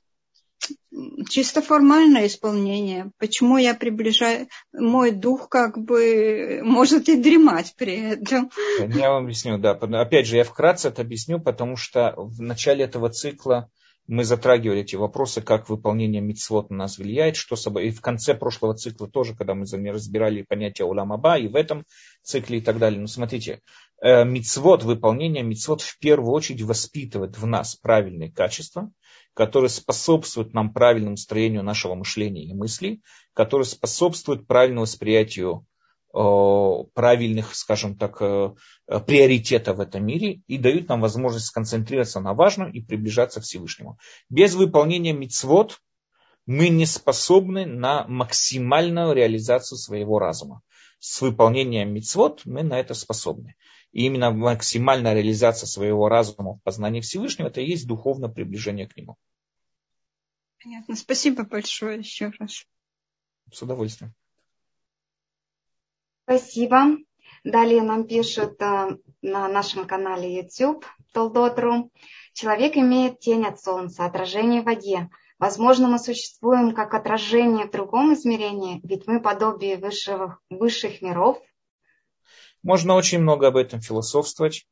чисто формальное исполнение. Почему я приближаю, мой дух как бы (laughs) может и дремать при этом. Я вам объясню, да. Опять же, я вкратце это объясню, потому что в начале этого цикла мы затрагивали эти вопросы, как выполнение мицвод на нас влияет, что собой. И в конце прошлого цикла тоже, когда мы разбирали понятие уламаба, и в этом цикле и так далее. Но смотрите, э, мицвод, выполнение мицвод в первую очередь воспитывает в нас правильные качества, которые способствуют нам правильному строению нашего мышления и мыслей, которые способствуют правильному восприятию правильных, скажем так, э, приоритетов в этом мире и дают нам возможность сконцентрироваться на важном и приближаться к Всевышнему. Без выполнения мицвод мы не способны на максимальную реализацию своего разума. С выполнением мицвод мы на это способны. И именно максимальная реализация своего разума в познании Всевышнего, это и есть духовное приближение к нему. Понятно. Спасибо большое еще раз. С удовольствием. Спасибо. Далее нам пишут э, на нашем канале YouTube Толдотру. Человек имеет тень от солнца, отражение в воде. Возможно, мы существуем как отражение в другом измерении, ведь мы подобие высших, высших миров. Можно очень много об этом философствовать.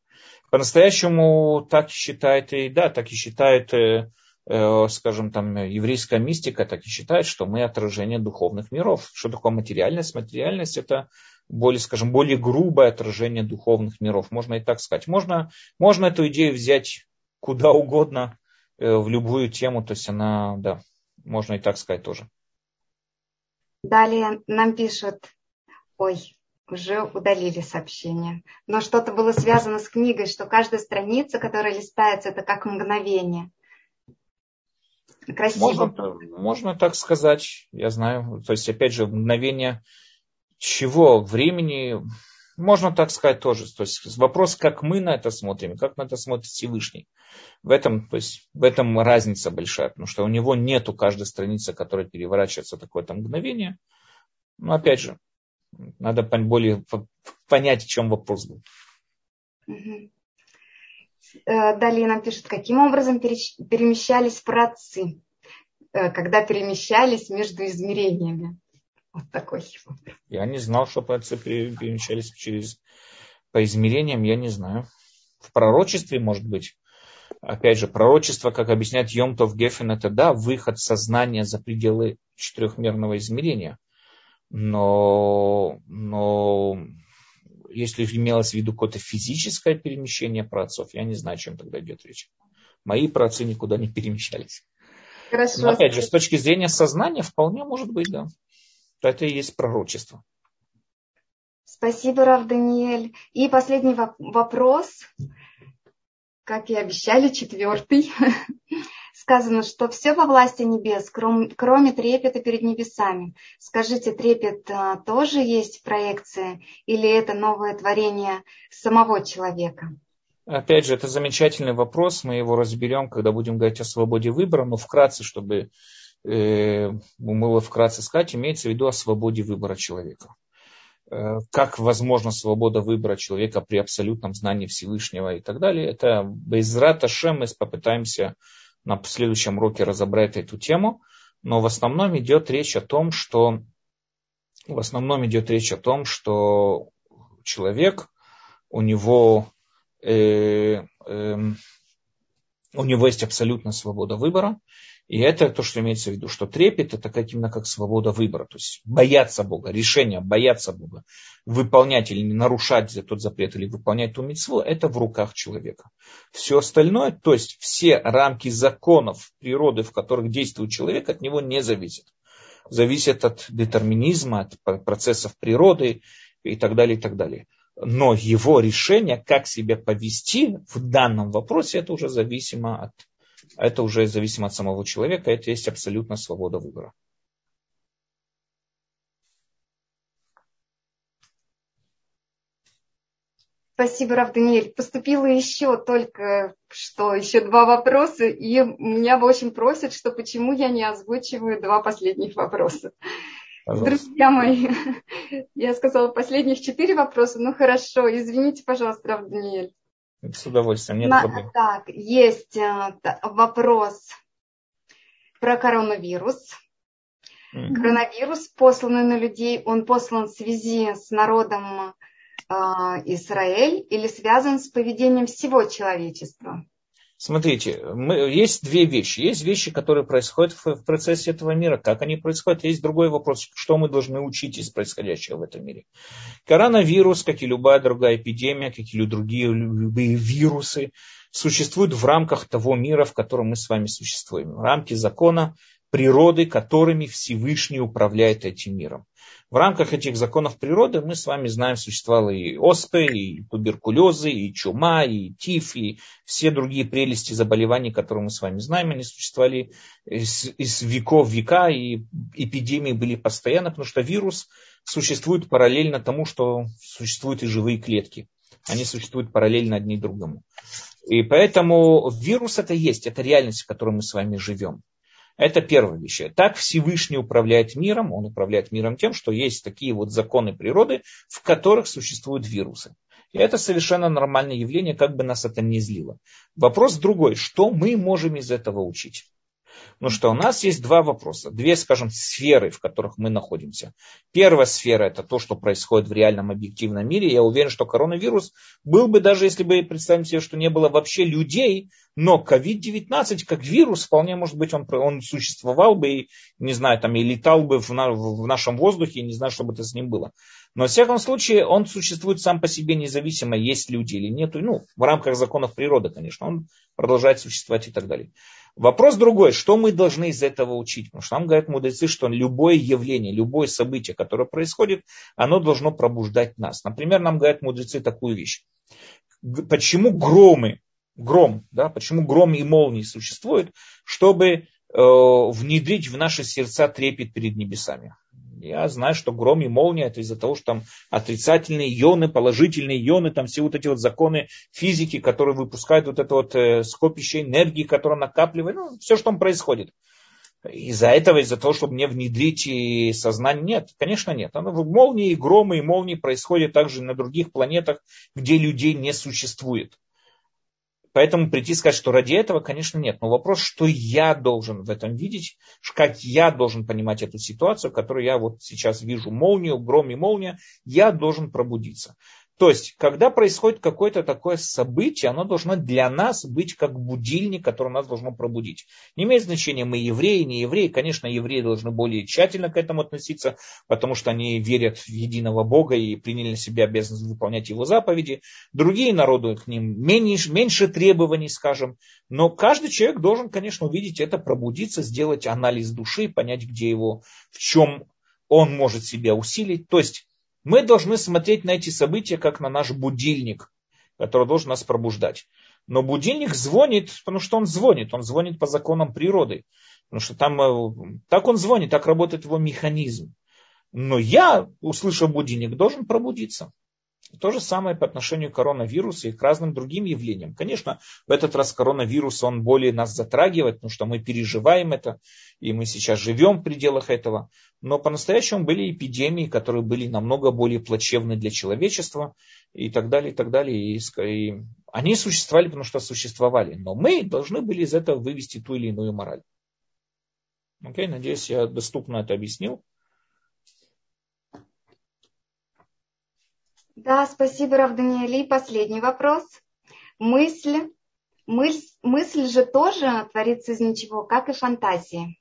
По-настоящему так считает и да, так и считает, э, э, скажем, там еврейская мистика, так и считает, что мы отражение духовных миров. Что такое материальность? Материальность это более, скажем, более грубое отражение духовных миров. Можно и так сказать. Можно, можно эту идею взять куда угодно, э, в любую тему, то есть она, да, можно и так сказать тоже. Далее нам пишут, ой, уже удалили сообщение. Но что-то было связано с книгой, что каждая страница, которая листается, это как мгновение. Красиво. Можно, можно так сказать, я знаю. То есть, опять же, мгновение чего времени, можно так сказать тоже. То есть вопрос, как мы на это смотрим, как на это смотрит Всевышний. В этом, то есть, в этом разница большая, потому что у него нету каждой страницы, которая переворачивается такое-то мгновение. Но опять же, надо более понять, в чем вопрос был. Угу. Далее нам пишут, каким образом перемещались праотцы. э, когда перемещались между измерениями. Вот такой. Я не знал, что праотцы перемещались через по измерениям, я не знаю. В пророчестве, может быть. Опять же, пророчество, как объясняет Йомтов Гефен, это да, выход сознания за пределы четырехмерного измерения. Но, но если имелось в виду какое-то физическое перемещение праотцов, я не знаю, о чем тогда идет речь. Мои праотцы никуда не перемещались. Хорошо. Но опять же, с точки зрения сознания, вполне может быть, да. Это и есть пророчество. Спасибо, Рав Даниэль. И последний вопрос, как и обещали, четвертый. (laughs) Сказано, что все во власти небес, кроме, кроме трепета перед небесами. Скажите, трепет а, тоже есть в проекции или это новое творение самого человека? Опять же, это замечательный вопрос, мы его разберем, когда будем говорить о свободе выбора, но вкратце, чтобы э, мы вкратце сказать, имеется в виду о свободе выбора человека. Э, как возможна свобода выбора человека при абсолютном знании Всевышнего и так далее. Это без рата мы попытаемся на следующем уроке разобрать эту тему. Но в основном идет речь о том, что в основном идет речь о том, что человек, у него э, э, у него есть абсолютная свобода выбора. И это то, что имеется в виду, что трепет это как именно как свобода выбора. То есть бояться Бога, решение бояться Бога, выполнять или не нарушать тот запрет или выполнять ту митцву, это в руках человека. Все остальное, то есть все рамки законов природы, в которых действует человек, от него не зависит. Зависит от детерминизма, от процессов природы и так далее, и так далее но его решение, как себя повести в данном вопросе, это уже зависимо от, это уже зависимо от самого человека, это есть абсолютно свобода выбора. Спасибо, Рав Даниэль. Поступило еще только что, еще два вопроса, и меня очень просят, что почему я не озвучиваю два последних вопроса. Пожалуйста. Друзья мои, (laughs) я сказала последних четыре вопроса. Ну хорошо, извините, пожалуйста, Рав Даниэль. С удовольствием, нет На, проблем. Так, есть а, вопрос про коронавирус. Mm-hmm. Коронавирус, посланный на людей, он послан в связи с народом э, Израиль или связан с поведением всего человечества? Смотрите, мы, есть две вещи. Есть вещи, которые происходят в, в процессе этого мира. Как они происходят? Есть другой вопрос, что мы должны учить из происходящего в этом мире. Коронавирус, как и любая другая эпидемия, как и другие любые вирусы, существуют в рамках того мира, в котором мы с вами существуем. Рамки закона природы, которыми Всевышний управляет этим миром. В рамках этих законов природы мы с вами знаем, существовало и оспы, и туберкулезы, и чума, и тиф, и все другие прелести заболеваний, которые мы с вами знаем, они существовали из, из веков в века, и эпидемии были постоянно, потому что вирус существует параллельно тому, что существуют и живые клетки. Они существуют параллельно одни другому. И поэтому вирус это есть, это реальность, в которой мы с вами живем. Это первая вещь. Так Всевышний управляет миром. Он управляет миром тем, что есть такие вот законы природы, в которых существуют вирусы. И это совершенно нормальное явление, как бы нас это ни злило. Вопрос другой. Что мы можем из этого учить? Ну что, у нас есть два вопроса, две, скажем, сферы, в которых мы находимся. Первая сфера это то, что происходит в реальном объективном мире. Я уверен, что коронавирус был бы, даже если бы представим себе, что не было вообще людей, но COVID-19 как вирус, вполне может быть, он, он существовал бы и, не знаю, там и летал бы в, на, в нашем воздухе, не знаю, что бы это с ним было. Но, в всяком случае, он существует сам по себе независимо, есть люди или нет. Ну, в рамках законов природы, конечно, он продолжает существовать и так далее. Вопрос другой, что мы должны из этого учить? Потому что нам говорят мудрецы, что любое явление, любое событие, которое происходит, оно должно пробуждать нас. Например, нам говорят мудрецы такую вещь. Почему громы, гром, да, почему гром и молнии существуют? Чтобы э, внедрить в наши сердца трепет перед небесами. Я знаю, что гром и молния это из-за того, что там отрицательные ионы, положительные ионы, там все вот эти вот законы физики, которые выпускают вот это вот э, скопище энергии, которое накапливает, ну, все, что там происходит. Из-за этого, из-за того, чтобы мне внедрить и сознание, нет, конечно нет. Оно, молнии, громы и молнии происходят также на других планетах, где людей не существует. Поэтому прийти и сказать, что ради этого, конечно, нет. Но вопрос, что я должен в этом видеть, как я должен понимать эту ситуацию, в которой я вот сейчас вижу молнию, гром и молния, я должен пробудиться. То есть, когда происходит какое-то такое событие, оно должно для нас быть как будильник, который нас должно пробудить. Не имеет значения, мы евреи, не евреи. Конечно, евреи должны более тщательно к этому относиться, потому что они верят в единого Бога и приняли на себя обязанность выполнять его заповеди. Другие народы к ним меньше, меньше требований, скажем. Но каждый человек должен, конечно, увидеть это, пробудиться, сделать анализ души, понять, где его, в чем он может себя усилить. То есть, мы должны смотреть на эти события как на наш будильник, который должен нас пробуждать. Но будильник звонит, потому что он звонит. Он звонит по законам природы. Потому что там э, так он звонит, так работает его механизм. Но я, услышав будильник, должен пробудиться. То же самое по отношению к коронавирусу и к разным другим явлениям. Конечно, в этот раз коронавирус, он более нас затрагивает, потому что мы переживаем это, и мы сейчас живем в пределах этого. Но по-настоящему были эпидемии, которые были намного более плачевны для человечества, и так далее, и так далее. И, и они существовали, потому что существовали. Но мы должны были из этого вывести ту или иную мораль. Окей, надеюсь, я доступно это объяснил. Да, спасибо, Рав Даниэли. Последний вопрос. Мысль, мысль, мысль же тоже творится из ничего, как и фантазия.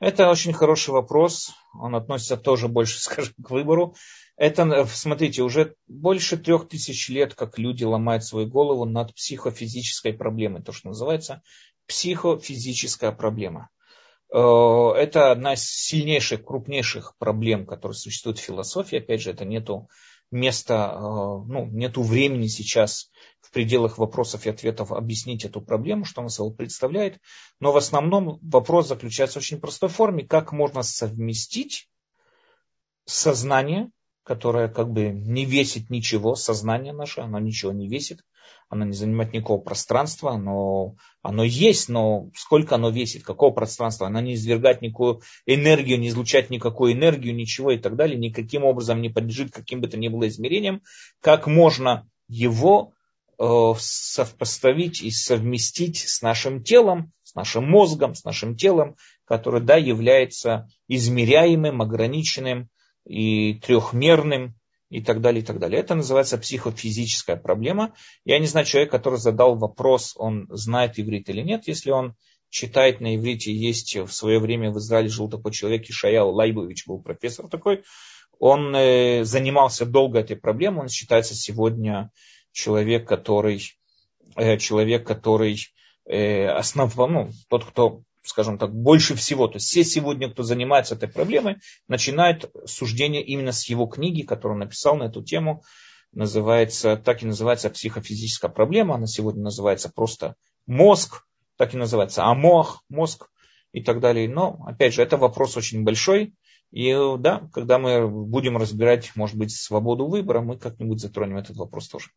Это очень хороший вопрос. Он относится тоже больше, (laughs) скажем, к выбору. Это, смотрите, уже больше трех тысяч лет, как люди ломают свою голову над психофизической проблемой. То, что называется психофизическая проблема. Э, это одна из сильнейших, крупнейших проблем, которые существуют в философии. Опять же, это нету места, э, ну, нету времени сейчас в пределах вопросов и ответов объяснить эту проблему, что она собой представляет. Но в основном вопрос заключается в очень простой форме, как можно совместить сознание, которое как бы не весит ничего, сознание наше, оно ничего не весит, оно не занимает никакого пространства, оно, оно есть, но сколько оно весит, какого пространства, оно не извергает никакую энергию, не излучает никакую энергию, ничего и так далее, никаким образом не подлежит каким бы то ни было измерениям, как можно его э, совпоставить и совместить с нашим телом, с нашим мозгом, с нашим телом, который, да, является измеряемым, ограниченным и трехмерным, и так далее, и так далее. Это называется психофизическая проблема. Я не знаю, человек, который задал вопрос, он знает иврит или нет. Если он читает на иврите, есть в свое время в Израиле жил такой человек, Ишаял Лайбович был профессор такой, он э, занимался долго этой проблемой, он считается сегодня человек, который, э, человек, который э, основ, ну, тот, кто скажем так, больше всего, то есть все сегодня, кто занимается этой проблемой, начинают суждение именно с его книги, которую он написал на эту тему, называется, так и называется психофизическая проблема, она сегодня называется просто мозг, так и называется амох, мозг и так далее. Но, опять же, это вопрос очень большой, и да, когда мы будем разбирать, может быть, свободу выбора, мы как-нибудь затронем этот вопрос тоже.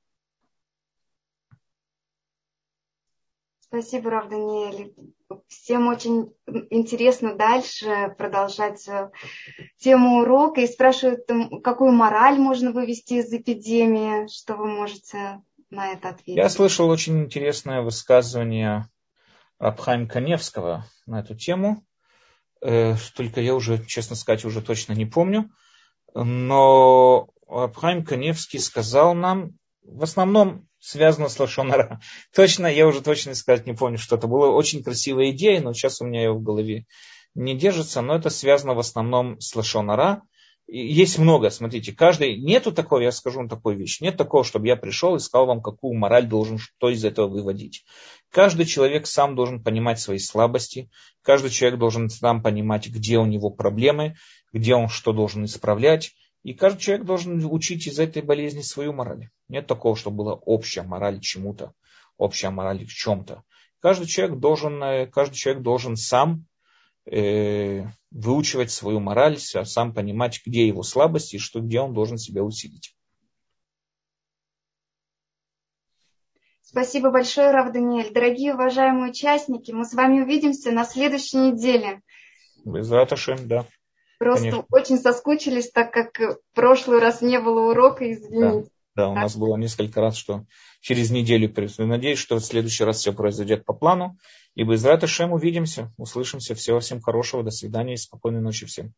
Спасибо, Рав Даниэль. Всем очень интересно дальше продолжать э, тему урока и спрашивают, какую мораль можно вывести из эпидемии, что вы можете на это ответить. Я слышал очень интересное высказывание Абхайм Коневского на эту тему. Э, только я уже, честно сказать, уже точно не помню. Но Абхайм Коневский сказал нам, в основном связано с Лошонара. (laughs) Точно, я уже точно сказать не помню, что это была очень красивая идея, но сейчас у меня ее в голове не держится, но это связано в основном с Лошонара. Есть много, смотрите, каждый, нету такого, я скажу вам такую вещь, нет такого, чтобы я пришел и сказал вам, какую мораль должен что из этого выводить. Каждый человек сам должен понимать свои слабости, каждый человек должен сам понимать, где у него проблемы, где он что должен исправлять, и каждый человек должен учить из этой болезни свою мораль. Нет такого, чтобы была общая мораль чему-то, общая мораль к чем-то. Каждый человек должен, э, каждый человек должен сам э, выучивать свою мораль, сам понимать, где его слабости и что, где он должен себя усилить. Спасибо большое, Рав Даниэль. Дорогие уважаемые участники, мы с вами увидимся на следующей неделе. Без да. Просто Конечно. очень соскучились, так как в прошлый раз не было урока, извините. Да, у нас было несколько раз, что через неделю. Надеюсь, что в следующий раз все произойдет по плану. И без Шем увидимся, услышимся. Всего всем хорошего, до свидания и спокойной ночи всем.